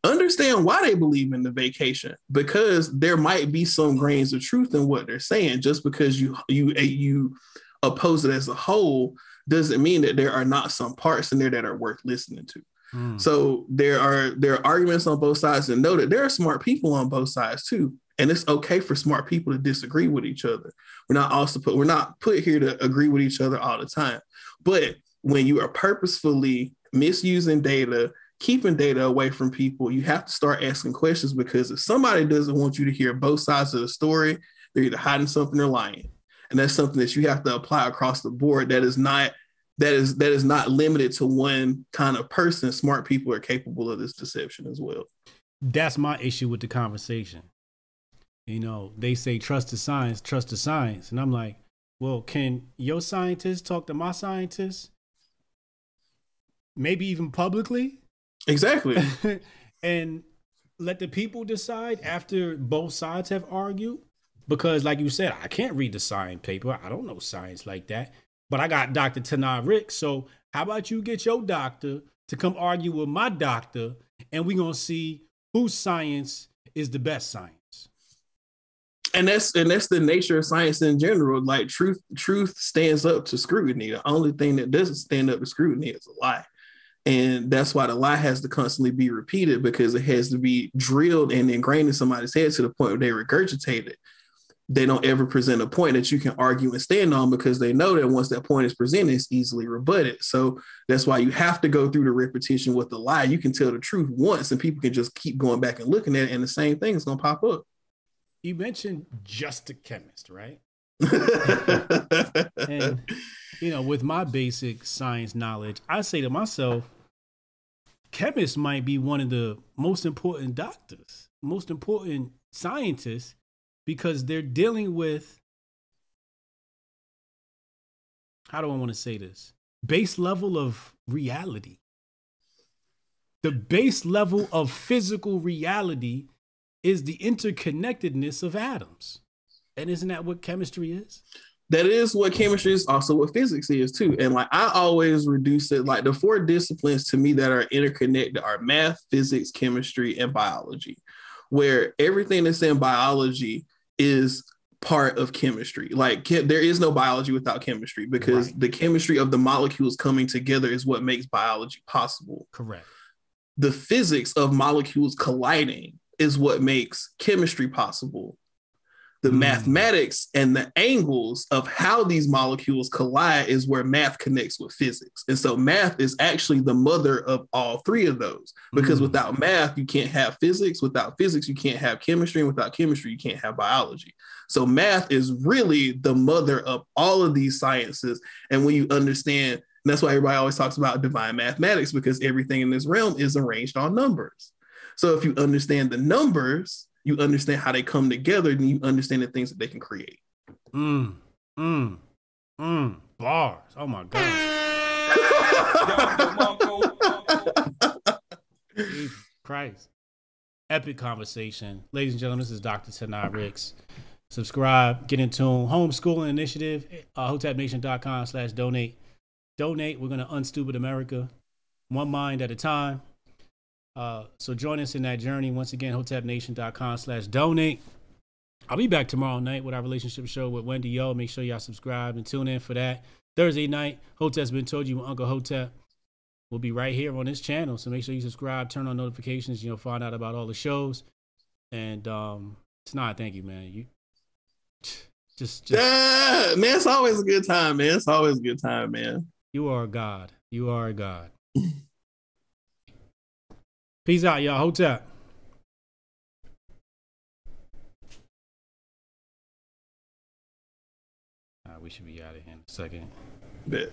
Understand why they believe in the vacation because there might be some grains of truth in what they're saying. Just because you you you oppose it as a whole doesn't mean that there are not some parts in there that are worth listening to. Mm. So there are there are arguments on both sides, and know that there are smart people on both sides too. And it's okay for smart people to disagree with each other. We're not also put we're not put here to agree with each other all the time. But when you are purposefully misusing data, keeping data away from people, you have to start asking questions because if somebody doesn't want you to hear both sides of the story, they're either hiding something or lying. And that's something that you have to apply across the board that is not that is that is not limited to one kind of person. Smart people are capable of this deception as well. That's my issue with the conversation. You know they say trust the science trust the science. And i'm like well can your scientists talk to my scientists? Maybe even publicly exactly and let the people decide after both sides have argued because like you said i can't read the science paper i don't know science like that but I got Dr. Tanai Rick. So how about you get your doctor to come argue with my doctor, and we're gonna see whose science is the best science. And that's and that's the nature of science in general. Like truth, truth stands up to scrutiny. The only thing that doesn't stand up to scrutiny is a lie. And that's why the lie has to constantly be repeated because it has to be drilled and ingrained in somebody's head to the point where they regurgitate it they don't ever present a point that you can argue and stand on because they know that once that point is presented, it's easily rebutted. So that's why you have to go through the repetition with the lie. You can tell the truth once and people can just keep going back and looking at it, and the same thing is going to pop up. You mentioned just a chemist, right? and, you know, with my basic science knowledge, I say to myself, chemists might be one of the most important doctors, most important scientists because they're dealing with how do I want to say this? Base level of reality. The base level of physical reality is the interconnectedness of atoms. And isn't that what chemistry is? That is what chemistry is, also what physics is too. And like I always reduce it like the four disciplines to me that are interconnected are math, physics, chemistry, and biology. Where everything that's in biology is part of chemistry. Like there is no biology without chemistry because right. the chemistry of the molecules coming together is what makes biology possible. Correct. The physics of molecules colliding is what makes chemistry possible the mm. mathematics and the angles of how these molecules collide is where math connects with physics. And so math is actually the mother of all three of those because mm. without math, you can't have physics. Without physics, you can't have chemistry. And without chemistry, you can't have biology. So math is really the mother of all of these sciences. And when you understand, that's why everybody always talks about divine mathematics because everything in this realm is arranged on numbers. So if you understand the numbers, you understand how they come together and you understand the things that they can create. Mm, mm, mm. Bars. Oh my God. Christ. Epic conversation. Ladies and gentlemen, this is Dr. Tanai Ricks. Subscribe, get in tune. Homeschooling initiative, uh, hotepnation.com slash donate. Donate. We're going to unstupid America one mind at a time. Uh, so join us in that journey. Once again, hotepnation.com slash donate. I'll be back tomorrow night with our relationship show with Wendy Yo. Make sure y'all subscribe and tune in for that. Thursday night, Hotep's been told you with Uncle Hotep. We'll be right here on this channel. So make sure you subscribe, turn on notifications, you'll find out about all the shows. And um Tanai, thank you, man. You just, just yeah, man, it's always a good time, man. It's always a good time, man. You are a God. You are a God. Peace out, y'all. Hotep. Right, we should be out of here in a second. Bet.